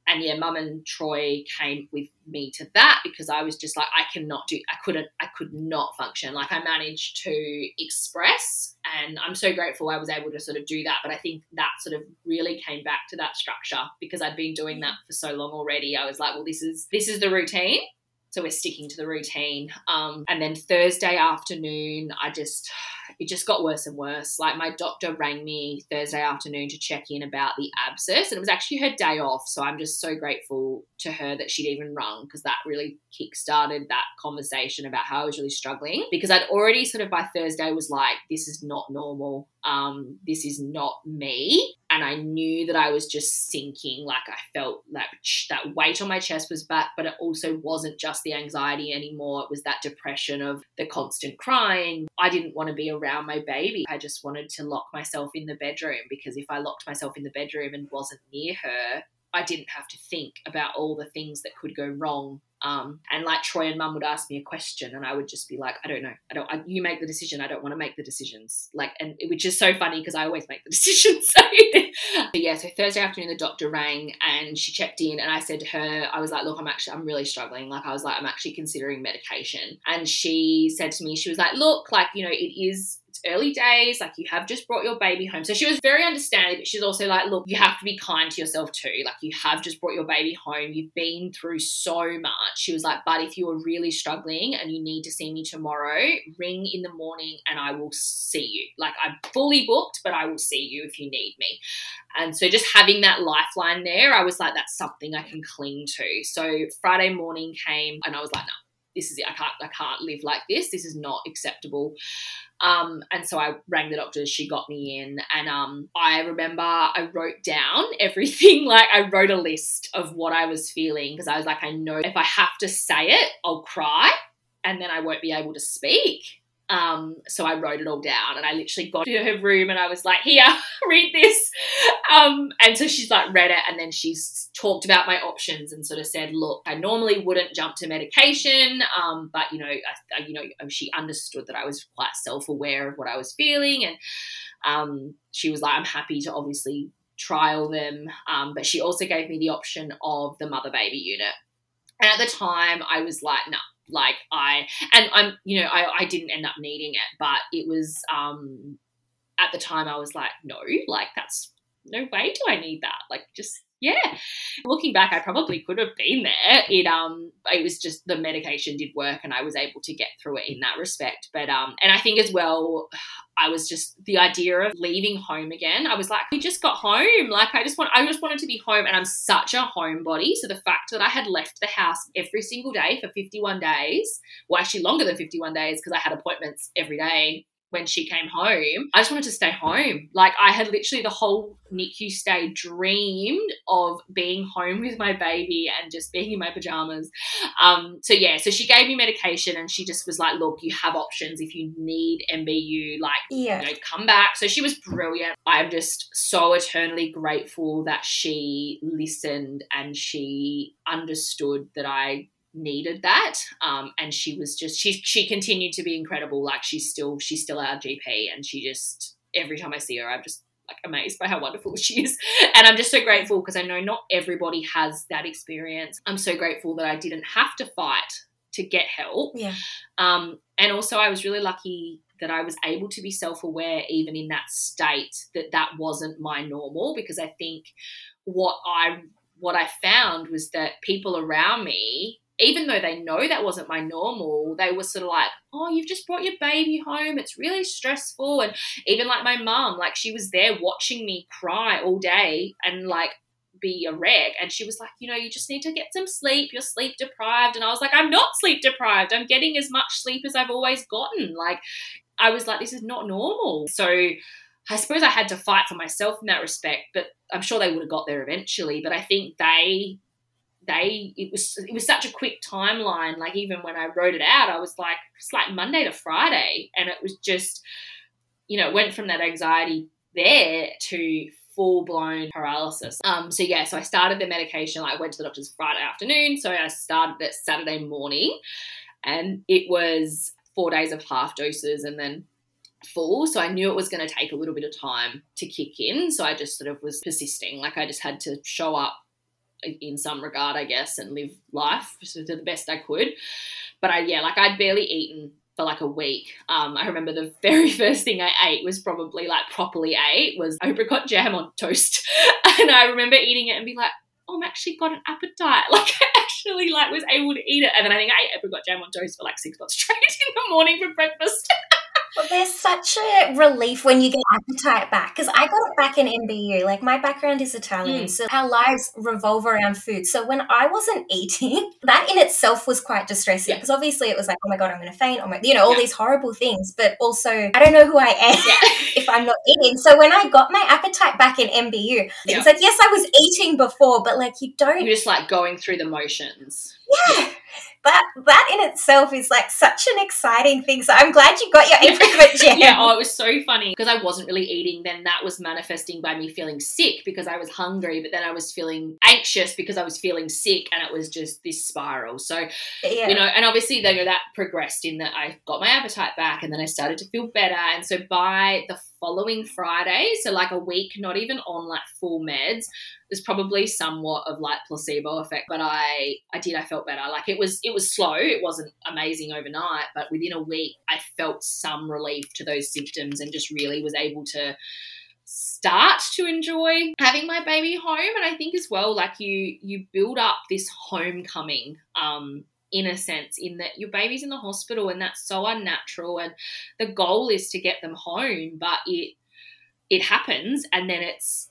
C: And yeah, mum and Troy came with me to that because I was just like, I cannot do, I couldn't, I could not function. Like I managed to express, and I'm so grateful I was able to sort of do that. But I think that sort of really came back to that structure because I'd been doing that for so long already. I was like, well, this is this is the routine. So we're sticking to the routine. Um, and then Thursday afternoon, I just, it just got worse and worse. Like my doctor rang me Thursday afternoon to check in about the abscess, and it was actually her day off. So I'm just so grateful to her that she'd even rung because that really kick-started that conversation about how I was really struggling. Because I'd already sort of by Thursday was like, this is not normal. Um, this is not me. And I knew that I was just sinking. Like I felt that that weight on my chest was back, but it also wasn't just the anxiety anymore. It was that depression of the constant crying. I didn't want to be around my baby. I just wanted to lock myself in the bedroom because if I locked myself in the bedroom and wasn't near her, I didn't have to think about all the things that could go wrong. Um, and like Troy and Mum would ask me a question, and I would just be like, I don't know. I don't. I, you make the decision. I don't want to make the decisions. Like, and which is so funny because I always make the decisions. So, yeah. So Thursday afternoon, the doctor rang and she checked in, and I said to her, I was like, look, I'm actually, I'm really struggling. Like, I was like, I'm actually considering medication, and she said to me, she was like, look, like you know, it is it's early days, like you have just brought your baby home. So she was very understanding, but she's also like, look, you have to be kind to yourself too. Like you have just brought your baby home. You've been through so much. She was like, but if you are really struggling and you need to see me tomorrow, ring in the morning and I will see you. Like I'm fully booked, but I will see you if you need me. And so just having that lifeline there, I was like, that's something I can cling to. So Friday morning came and I was like, no, this is it. I can't, I can't live like this. This is not acceptable. Um, and so I rang the doctor. She got me in, and um, I remember I wrote down everything. Like I wrote a list of what I was feeling because I was like, I know if I have to say it, I'll cry, and then I won't be able to speak. Um, so I wrote it all down and I literally got to her room and I was like, here, read this. Um, and so she's like read it and then she's talked about my options and sort of said, look, I normally wouldn't jump to medication, um, but you know, I, you know, she understood that I was quite self-aware of what I was feeling and um, she was like, I'm happy to obviously trial them, um, but she also gave me the option of the mother baby unit. And at the time, I was like, no, nah, like I and I'm you know I, I didn't end up needing it, but it was um at the time I was like, no, like that's no way do I need that. Like just yeah. Looking back, I probably could have been there. It um it was just the medication did work and I was able to get through it in that respect. But um and I think as well I was just the idea of leaving home again. I was like, we just got home. Like I just want I just wanted to be home and I'm such a homebody. So the fact that I had left the house every single day for 51 days, well actually longer than 51 days because I had appointments every day when she came home, I just wanted to stay home. Like I had literally the whole NICU stay dreamed of being home with my baby and just being in my pajamas. Um, so yeah, so she gave me medication and she just was like, look, you have options if you need MBU, like yeah. you know, come back. So she was brilliant. I'm just so eternally grateful that she listened and she understood that I needed that um, and she was just she she continued to be incredible like she's still she's still our gp and she just every time i see her i'm just like amazed by how wonderful she is. And i'm just so grateful because i know not everybody has that experience. I'm so grateful that i didn't have to fight to get help.
B: Yeah.
C: Um, and also i was really lucky that i was able to be self-aware even in that state that that wasn't my normal because i think what i what i found was that people around me even though they know that wasn't my normal, they were sort of like, oh, you've just brought your baby home. It's really stressful. And even like my mom, like she was there watching me cry all day and like be a wreck. And she was like, you know, you just need to get some sleep. You're sleep deprived. And I was like, I'm not sleep deprived. I'm getting as much sleep as I've always gotten. Like, I was like, this is not normal. So I suppose I had to fight for myself in that respect, but I'm sure they would have got there eventually. But I think they they it was it was such a quick timeline. Like even when I wrote it out, I was like it's like Monday to Friday, and it was just you know went from that anxiety there to full blown paralysis. Um, so yeah, so I started the medication. I went to the doctor's Friday afternoon, so I started it Saturday morning, and it was four days of half doses, and then full. So I knew it was going to take a little bit of time to kick in. So I just sort of was persisting. Like I just had to show up in some regard, I guess, and live life to the best I could. But I, yeah, like I'd barely eaten for like a week. Um, I remember the very first thing I ate was probably like properly ate was apricot jam on toast, and I remember eating it and being like, "Oh, I'm actually got an appetite." Like I actually like was able to eat it, and then I think I ate apricot jam on toast for like six months straight in the morning for breakfast.
B: Well, there's such a relief when you get appetite back because I got it back in MBU. Like my background is Italian, mm. so our lives revolve around food. So when I wasn't eating, that in itself was quite distressing because yeah. obviously it was like, oh my god, I'm going to faint. Oh my, you know, all yeah. these horrible things. But also, I don't know who I am yeah. if I'm not eating. So when I got my appetite back in MBU, it's like yes, I was eating before, but like you don't.
C: You're just like going through the motions.
B: Yeah that that in itself is like such an exciting thing. So I'm glad you got your apricot jam.
C: yeah, oh, it was so funny because I wasn't really eating. Then that was manifesting by me feeling sick because I was hungry, but then I was feeling anxious because I was feeling sick, and it was just this spiral. So yeah. you know, and obviously then that progressed in that I got my appetite back, and then I started to feel better, and so by the following Friday, so like a week, not even on like full meds, there's probably somewhat of like placebo effect, but I I did I felt better. Like it was it was slow, it wasn't amazing overnight, but within a week I felt some relief to those symptoms and just really was able to start to enjoy having my baby home and I think as well like you you build up this homecoming um in a sense in that your baby's in the hospital and that's so unnatural and the goal is to get them home but it it happens and then it's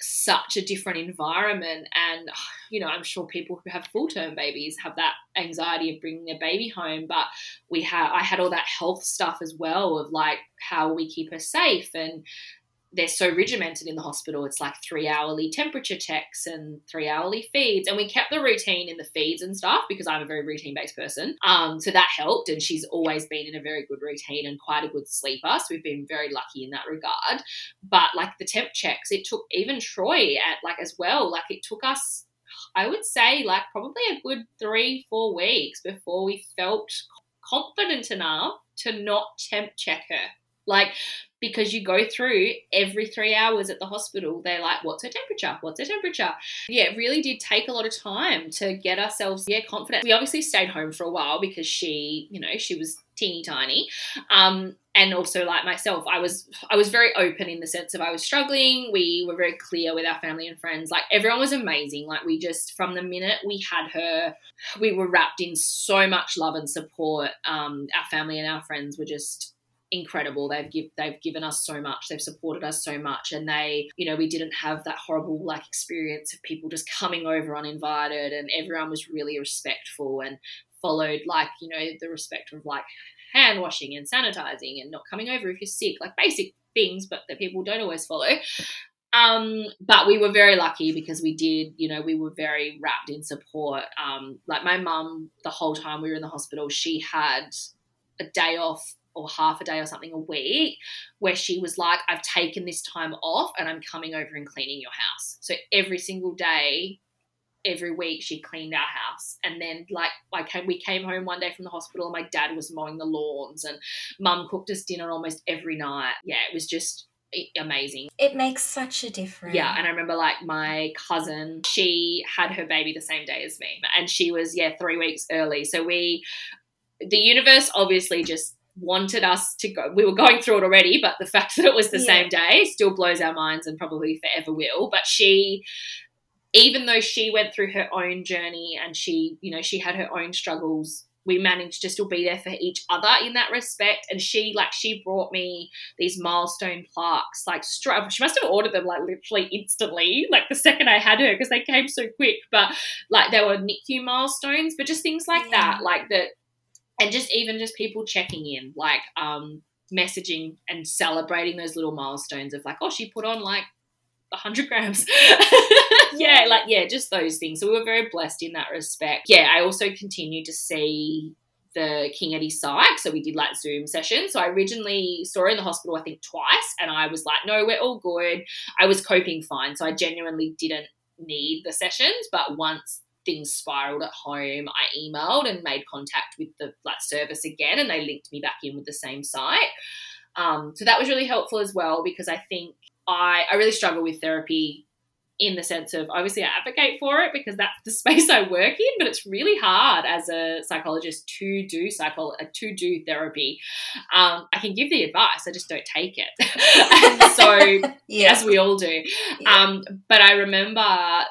C: such a different environment. And you know i'm sure people who have full-term babies have that anxiety of bringing their baby home but we have i had all that health stuff as well of like how we keep her safe and they're so regimented in the hospital. It's like three hourly temperature checks and three hourly feeds. And we kept the routine in the feeds and stuff because I'm a very routine based person. Um, so that helped. And she's always been in a very good routine and quite a good sleeper. So we've been very lucky in that regard. But like the temp checks, it took even Troy at like as well, like it took us I would say like probably a good three, four weeks before we felt confident enough to not temp check her. Like, because you go through every three hours at the hospital, they're like, what's her temperature? What's her temperature? Yeah, it really did take a lot of time to get ourselves, yeah, confident. We obviously stayed home for a while because she, you know, she was teeny tiny. Um, and also like myself, I was I was very open in the sense of I was struggling. We were very clear with our family and friends. Like everyone was amazing. Like we just from the minute we had her, we were wrapped in so much love and support. Um, our family and our friends were just incredible. They've give, they've given us so much. They've supported us so much, and they, you know, we didn't have that horrible like experience of people just coming over uninvited, and everyone was really respectful and followed like you know the respect of like hand washing and sanitizing and not coming over if you're sick, like basic things, but that people don't always follow. Um, but we were very lucky because we did, you know, we were very wrapped in support. Um, like my mum, the whole time we were in the hospital, she had a day off or half a day or something a week where she was like, I've taken this time off and I'm coming over and cleaning your house. So every single day, every week she cleaned our house. And then like I came, we came home one day from the hospital and my dad was mowing the lawns and mum cooked us dinner almost every night. Yeah, it was just amazing.
B: It makes such a difference.
C: Yeah, and I remember like my cousin, she had her baby the same day as me, and she was yeah three weeks early. So we, the universe obviously just wanted us to go. We were going through it already, but the fact that it was the yeah. same day still blows our minds and probably forever will. But she, even though she went through her own journey and she, you know, she had her own struggles, we managed to still be there for each other in that respect. And she, like, she brought me these milestone plaques, like, straight. She must have ordered them like literally instantly, like the second I had her, because they came so quick. But like, they were NICU milestones, but just things like yeah. that, like that and just even just people checking in, like um, messaging and celebrating those little milestones of like, oh, she put on like 100 grams. yeah, like, yeah, just those things. So we were very blessed in that respect. Yeah, I also continued to see the King Eddie psych. So we did like Zoom sessions. So I originally saw her in the hospital, I think twice, and I was like, no, we're all good. I was coping fine. So I genuinely didn't need the sessions. But once things spiraled at home, I emailed and made contact with the like service again, and they linked me back in with the same site. Um, so that was really helpful as well because I think I I really struggle with therapy in the sense of obviously I advocate for it because that's the space I work in, but it's really hard as a psychologist to do psycho uh, to do therapy. Um, I can give the advice, I just don't take it. so yeah. as we all do. Yeah. Um, but I remember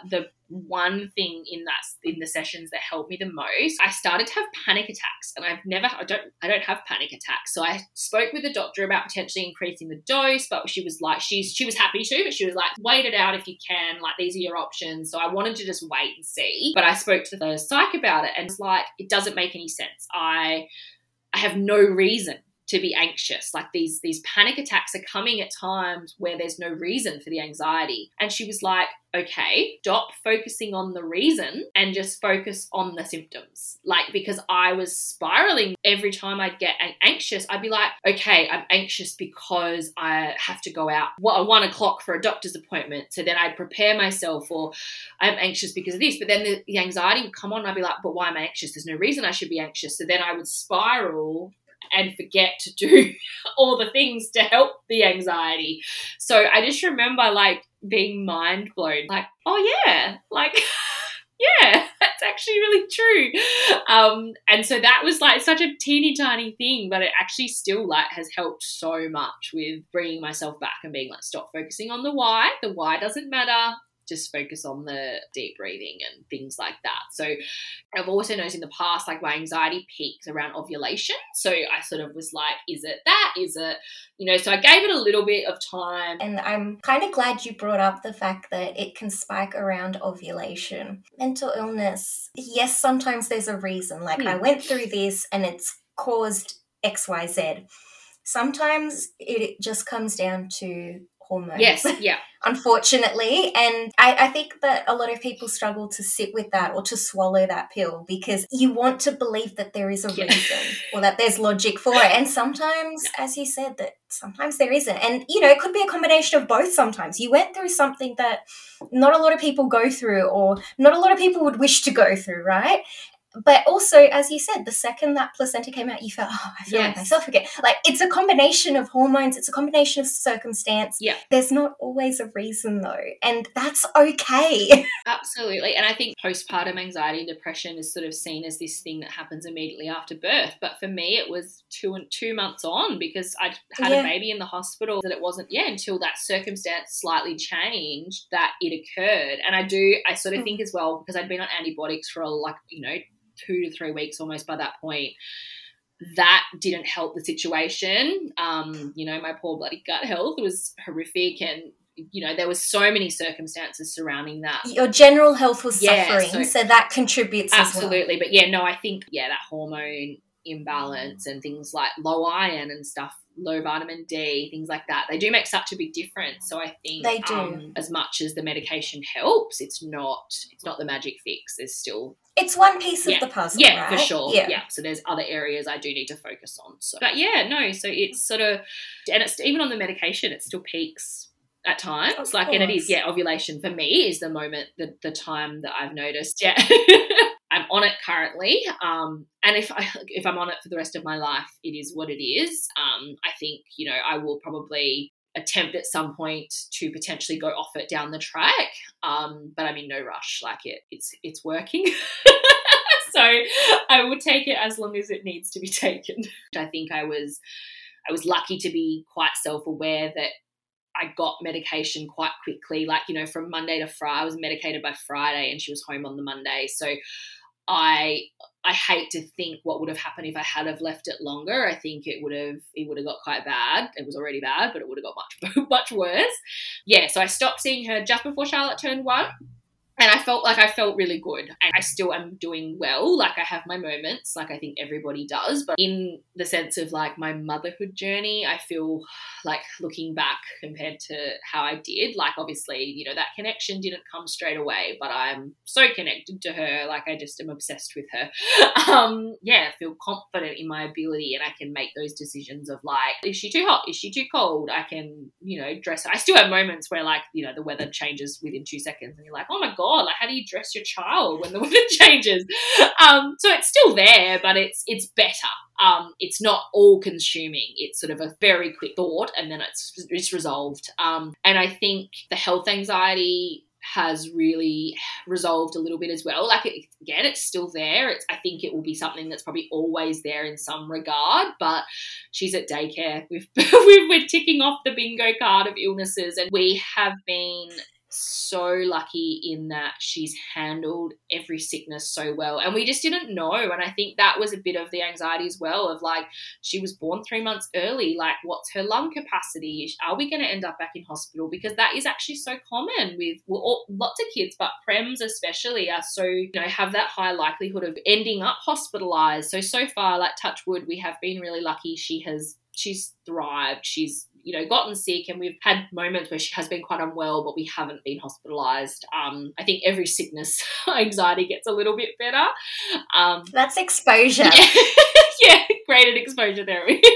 C: the one thing in that in the sessions that helped me the most. I started to have panic attacks and i've never i don't i don't have panic attacks. So i spoke with the doctor about potentially increasing the dose but she was like she's she was happy to but she was like wait it out if you can like these are your options. So i wanted to just wait and see. But i spoke to the psych about it and it's like it doesn't make any sense. I i have no reason to be anxious. Like these these panic attacks are coming at times where there's no reason for the anxiety. And she was like okay stop focusing on the reason and just focus on the symptoms. Like because i was spiraling every time i'd get anxious i'd be like okay i'm anxious because i have to go out at one o'clock for a doctor's appointment so then i'd prepare myself or i'm anxious because of this. But then the, the anxiety would come on and i'd be like but why am i anxious? There's no reason i should be anxious. So then i would spiral and forget to do all the things to help the anxiety. So I just remember like being mind blown, like, oh yeah, like, yeah, that's actually really true. Um, and so that was like such a teeny tiny thing, but it actually still like has helped so much with bringing myself back and being like, stop focusing on the why. The why doesn't matter just focus on the deep breathing and things like that. So I've also noticed in the past, like my anxiety peaks around ovulation. So I sort of was like, is it that? Is it, you know, so I gave it a little bit of time.
B: And I'm kind of glad you brought up the fact that it can spike around ovulation. Mental illness, yes, sometimes there's a reason. Like hmm. I went through this and it's caused XYZ. Sometimes it just comes down to hormones.
C: Yes, yeah.
B: unfortunately. And I, I, think that a lot of people struggle to sit with that or to swallow that pill because you want to believe that there is a yeah. reason or that there's logic for it. And sometimes, as you said, that sometimes there isn't. And, you know, it could be a combination of both sometimes. You went through something that not a lot of people go through or not a lot of people would wish to go through, right? But also as you said the second that placenta came out you felt oh i feel yes. like myself again like it's a combination of hormones it's a combination of circumstance
C: yeah
B: there's not always a reason though and that's okay
C: absolutely and i think postpartum anxiety and depression is sort of seen as this thing that happens immediately after birth but for me it was two and two months on because i'd had yeah. a baby in the hospital that it wasn't yeah until that circumstance slightly changed that it occurred and i do i sort of mm. think as well because i'd been on antibiotics for a like you know two to three weeks almost by that point that didn't help the situation. Um, you know, my poor bloody gut health was horrific and you know, there was so many circumstances surrounding that.
B: Your general health was yeah, suffering, so, so, that contributes
C: absolutely.
B: Well.
C: But yeah, no, I think yeah, that hormone imbalance and things like low iron and stuff, low vitamin D, things like that, they do make such a big difference. So I think
B: they do.
C: Um, as much as the medication helps, it's not it's not the magic fix. There's still
B: it's one piece of the puzzle.
C: Yeah,
B: right?
C: for sure. Yeah. yeah. So there's other areas I do need to focus on. So, but yeah, no. So it's sort of, and it's even on the medication, it still peaks at times. Of like, course. and it is, yeah, ovulation for me is the moment, the the time that I've noticed. Yeah. I'm on it currently, um, and if I if I'm on it for the rest of my life, it is what it is. Um, I think you know I will probably attempt at some point to potentially go off it down the track. Um, but I'm in no rush. Like it, it's it's working. so I will take it as long as it needs to be taken. I think I was I was lucky to be quite self aware that I got medication quite quickly. Like you know, from Monday to Friday, I was medicated by Friday, and she was home on the Monday. So I I hate to think what would have happened if I had have left it longer. I think it would have it would have got quite bad. It was already bad, but it would have got much much worse. Yeah, so I stopped seeing her just before Charlotte turned one and I felt like I felt really good. And I still am doing well. Like I have my moments, like I think everybody does. But in the sense of like my motherhood journey, I feel like looking back compared to how I did, like obviously, you know, that connection didn't come straight away, but I'm so connected to her. Like I just am obsessed with her. Um, yeah, I feel confident in my ability and I can make those decisions of like, is she too hot? Is she too cold? I can, you know, dress her. I still have moments where like, you know, the weather changes within two seconds and you're like, oh my God like how do you dress your child when the weather changes? Um, so it's still there, but it's it's better. Um, it's not all consuming. It's sort of a very quick thought, and then it's it's resolved. Um, and I think the health anxiety has really resolved a little bit as well. Like it, again, it's still there. It's, I think it will be something that's probably always there in some regard. But she's at daycare. We've, we're ticking off the bingo card of illnesses, and we have been so lucky in that she's handled every sickness so well. And we just didn't know. And I think that was a bit of the anxiety as well of like, she was born three months early. Like, what's her lung capacity? Are we going to end up back in hospital? Because that is actually so common with well, all, lots of kids, but prems especially are so, you know, have that high likelihood of ending up hospitalized. So, so far, like, touch wood, we have been really lucky. She has she's thrived. She's you know gotten sick, and we've had moments where she has been quite unwell, but we haven't been hospitalised. Um, I think every sickness anxiety gets a little bit better. Um,
B: That's exposure.
C: Yeah, yeah graded exposure therapy.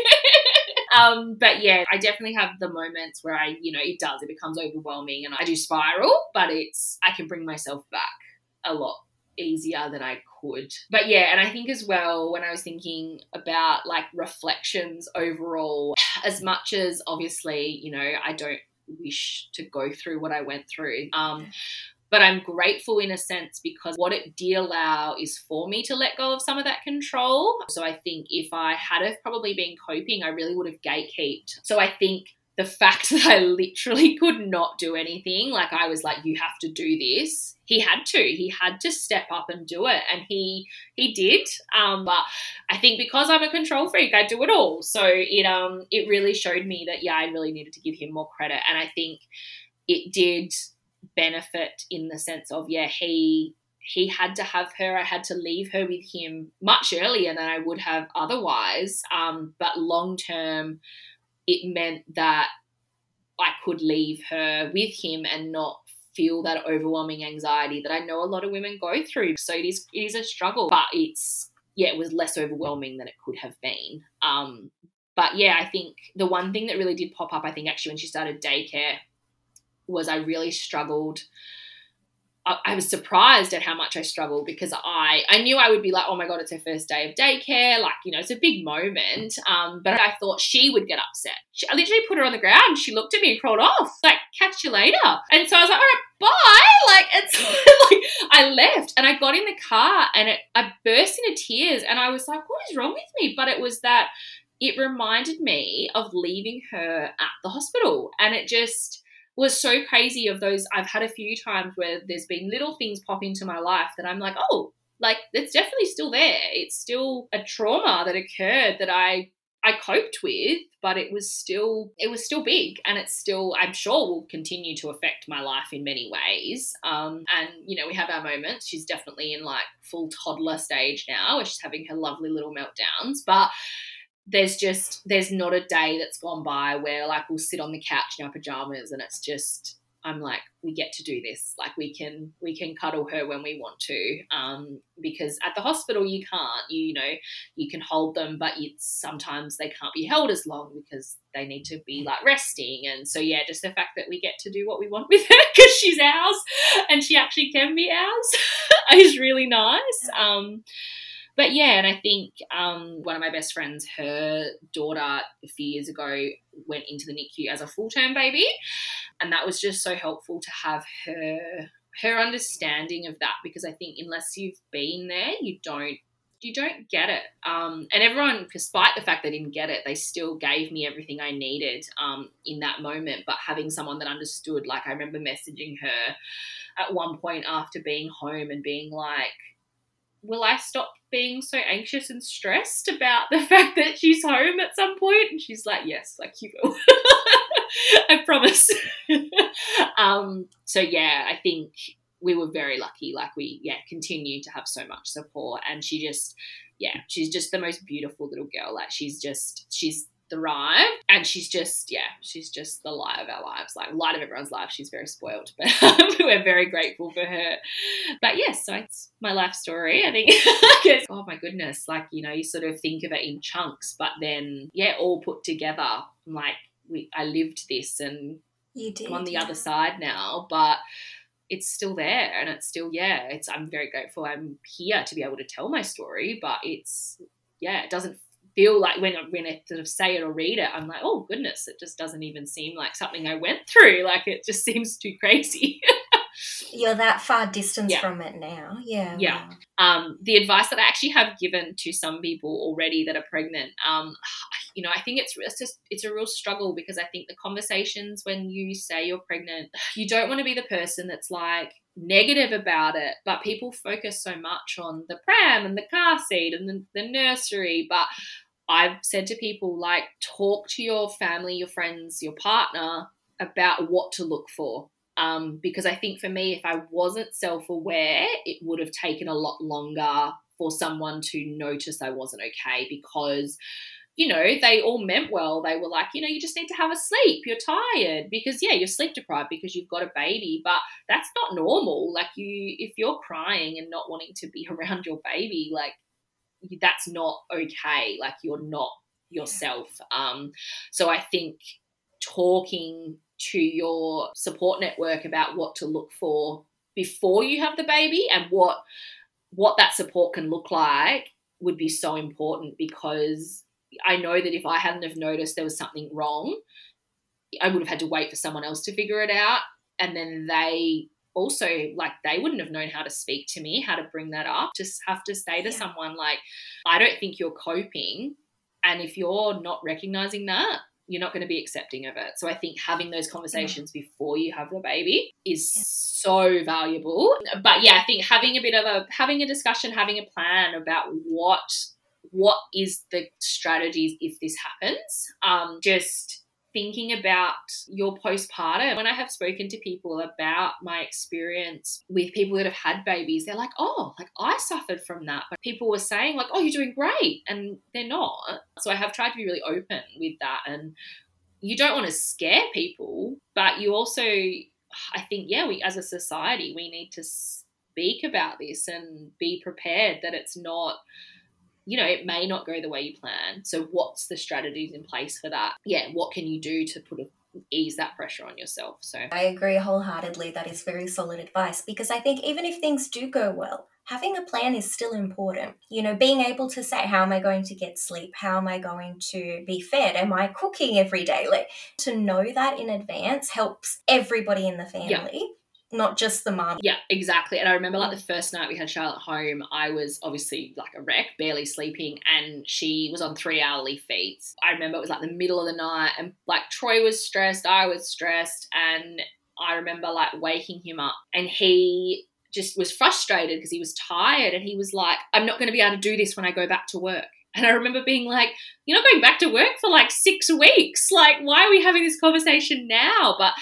C: Um, but yeah, I definitely have the moments where I, you know, it does, it becomes overwhelming and I do spiral, but it's, I can bring myself back a lot easier than I could. But yeah, and I think as well, when I was thinking about like reflections overall, as much as obviously, you know, I don't wish to go through what I went through. Um, but I'm grateful in a sense because what it did allow is for me to let go of some of that control. So I think if I had have probably been coping, I really would have gatekept. So I think the fact that I literally could not do anything, like I was like, you have to do this. He had to. He had to step up and do it, and he he did. Um, but I think because I'm a control freak, I do it all. So it um it really showed me that yeah, I really needed to give him more credit, and I think it did benefit in the sense of yeah, he he had to have her. I had to leave her with him much earlier than I would have otherwise. Um, but long term it meant that I could leave her with him and not feel that overwhelming anxiety that I know a lot of women go through. So it is it is a struggle, but it's yeah, it was less overwhelming than it could have been. Um, but yeah, I think the one thing that really did pop up, I think actually when she started daycare, was I really struggled I, was surprised at how much I struggled because I I knew I would be like, oh my god, it's her first day of daycare, like you know, it's a big moment. Um, but I thought she would get upset. She, I literally put her on the ground. She looked at me and crawled off, like catch you later. And so I was like, all right, bye. Like it's like I left and I got in the car and it, I burst into tears and I was like, what is wrong with me? But it was that it reminded me of leaving her at the hospital, and it just was so crazy of those I've had a few times where there's been little things pop into my life that I'm like, oh, like it's definitely still there. It's still a trauma that occurred that I I coped with, but it was still it was still big, and it's still I'm sure will continue to affect my life in many ways. Um, and you know we have our moments. She's definitely in like full toddler stage now, where she's having her lovely little meltdowns, but there's just there's not a day that's gone by where like we'll sit on the couch in our pajamas and it's just I'm like we get to do this. Like we can we can cuddle her when we want to um, because at the hospital you can't you, you know you can hold them but it's sometimes they can't be held as long because they need to be like resting. And so yeah just the fact that we get to do what we want with her because she's ours and she actually can be ours is really nice. Um, but yeah, and I think um, one of my best friends, her daughter a few years ago went into the NICU as a full term baby, and that was just so helpful to have her her understanding of that because I think unless you've been there, you don't you don't get it. Um, and everyone, despite the fact they didn't get it, they still gave me everything I needed um, in that moment. But having someone that understood, like I remember messaging her at one point after being home and being like, will I stop being so anxious and stressed about the fact that she's home at some point? And she's like, yes, like you will. I promise. um, so yeah, I think we were very lucky. Like we, yeah, continue to have so much support. And she just, yeah, she's just the most beautiful little girl. Like she's just, she's thrive and she's just yeah she's just the light of our lives. Like light of everyone's life. She's very spoiled but we're very grateful for her. But yes yeah, so it's my life story i think. Oh my goodness like you know you sort of think of it in chunks but then yeah all put together like we i lived this and
B: you did,
C: i'm on the
B: yeah.
C: other side now but it's still there and it's still yeah it's i'm very grateful i'm here to be able to tell my story but it's yeah it doesn't feel like when when I sort of say it or read it, I'm like, oh goodness, it just doesn't even seem like something I went through. Like it just seems too crazy.
B: You're that far distance yeah. from it now. Yeah.
C: Yeah. Um, the advice that I actually have given to some people already that are pregnant, um, you know, I think it's, it's just it's a real struggle because I think the conversations when you say you're pregnant, you don't want to be the person that's like, negative about it, but people focus so much on the pram and the car seat and the, the nursery. But I've said to people, like, talk to your family, your friends, your partner about what to look for. Um, because I think for me, if I wasn't self aware, it would have taken a lot longer for someone to notice I wasn't okay because you know, they all meant well. They were like, you know, you just need to have a sleep. You're tired because, yeah, you're sleep deprived because you've got a baby, but that's not normal. Like, you, if you're crying and not wanting to be around your baby, like, that's not okay. Like you're not yourself. Um, so I think talking to your support network about what to look for before you have the baby and what what that support can look like would be so important because I know that if I hadn't have noticed there was something wrong, I would have had to wait for someone else to figure it out and then they also like they wouldn't have known how to speak to me, how to bring that up. Just have to say to yeah. someone like, I don't think you're coping. And if you're not recognizing that, you're not going to be accepting of it. So I think having those conversations yeah. before you have the baby is yeah. so valuable. But yeah, I think having a bit of a having a discussion, having a plan about what what is the strategies if this happens. Um, just thinking about your postpartum. When I have spoken to people about my experience with people that have had babies, they're like, oh, like I suffered from that. But people were saying, like, oh, you're doing great. And they're not. So I have tried to be really open with that and you don't want to scare people, but you also, I think, yeah, we as a society, we need to speak about this and be prepared that it's not you know, it may not go the way you plan. So, what's the strategies in place for that? Yeah, what can you do to put a ease that pressure on yourself. So
B: I agree wholeheartedly. That is very solid advice because I think even if things do go well, having a plan is still important. You know, being able to say, how am I going to get sleep? How am I going to be fed? Am I cooking every day? Like to know that in advance helps everybody in the family. Yeah not just the mom.
C: Yeah, exactly. And I remember like mm. the first night we had Charlotte home, I was obviously like a wreck, barely sleeping, and she was on three hourly feeds. I remember it was like the middle of the night, and like Troy was stressed, I was stressed, and I remember like waking him up, and he just was frustrated because he was tired, and he was like, "I'm not going to be able to do this when I go back to work." And I remember being like, You're not going back to work for like six weeks. Like, why are we having this conversation now? But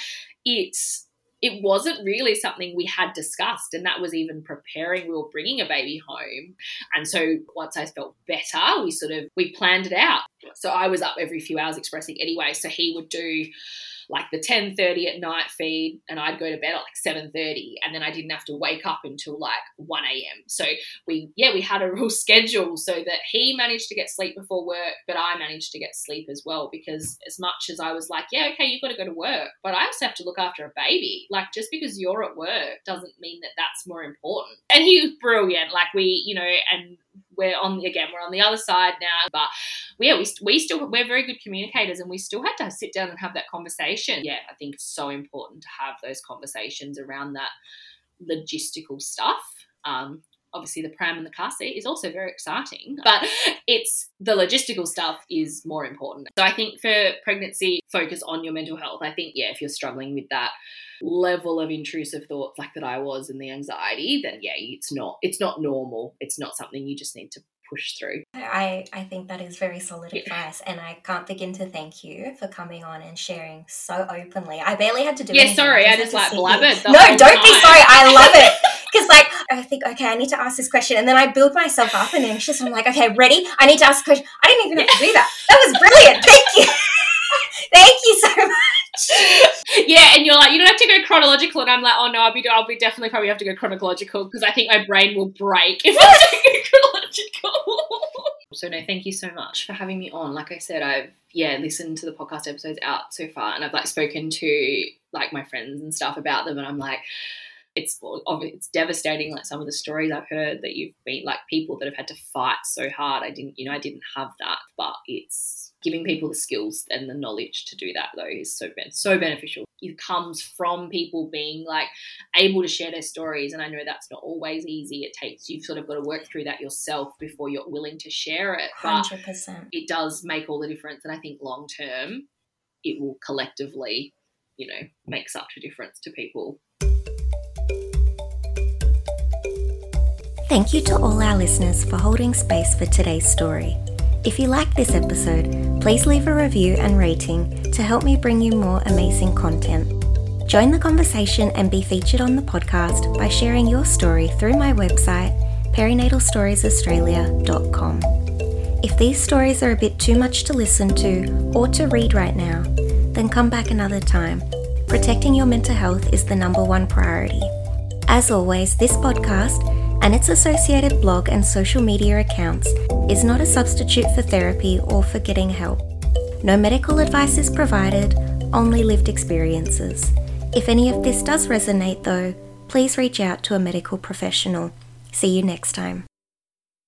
C: it's it wasn't really something we had discussed and that was even preparing we were bringing a baby home. And so once i felt better we sort of we planned it out. So i was up every few hours expressing anyway so he would do like the 10.30 at night feed and I'd go to bed at like 7.30 and then I didn't have to wake up until like 1 a.m. So we, yeah, we had a real schedule so that he managed to get sleep before work, but I managed to get sleep as well because as much as I was like, yeah, okay, you've got to go to work, but I also have to look after a baby. Like just because you're at work doesn't mean that that's more important. And he was brilliant. Like we, you know, and we're on the, again we're on the other side now but yeah we, we still we're very good communicators and we still had to sit down and have that conversation. Yeah i think it's so important to have those conversations around that logistical stuff. Um, obviously the pram and the car seat is also very exciting but it's the logistical stuff is more important. So i think for pregnancy focus on your mental health. I think yeah if you're struggling with that level of intrusive thoughts like that I was and the anxiety, then yeah, it's not it's not normal. It's not something you just need to push through.
B: I, I think that is very solid yeah. advice and I can't begin to thank you for coming on and sharing so openly. I barely had to do
C: Yeah, sorry, I, I just like blabbered.
B: No, don't time. be sorry. I love it. Because like I think, okay, I need to ask this question. And then I build myself up and anxious. I'm like, okay, ready? I need to ask a question. I didn't even have to do that. That was brilliant. Thank you. Thank you so much.
C: Yeah, and you're like, you don't have to go chronological, and I'm like, oh no, I'll be, I'll be definitely probably have to go chronological because I think my brain will break if I go chronological. so no, thank you so much for having me on. Like I said, I've yeah listened to the podcast episodes out so far, and I've like spoken to like my friends and stuff about them, and I'm like. It's it's devastating. Like some of the stories I've heard that you've been like people that have had to fight so hard. I didn't, you know, I didn't have that, but it's giving people the skills and the knowledge to do that though is so so beneficial. It comes from people being like able to share their stories and i know that's not always easy. It takes you've sort of got to work through that yourself before you're willing to share it
B: but 100%
C: it does make all the difference and i think long term it will collectively you know make such a difference to people.
B: Thank you to all our listeners for holding space for today's story. If you like this episode, please leave a review and rating to help me bring you more amazing content. Join the conversation and be featured on the podcast by sharing your story through my website, perinatalstoriesaustralia.com. If these stories are a bit too much to listen to or to read right now, then come back another time. Protecting your mental health is the number one priority. As always, this podcast and its associated blog and social media accounts is not a substitute for therapy or for getting help. No medical advice is provided, only lived experiences. If any of this does resonate, though, please reach out to a medical professional. See you next time.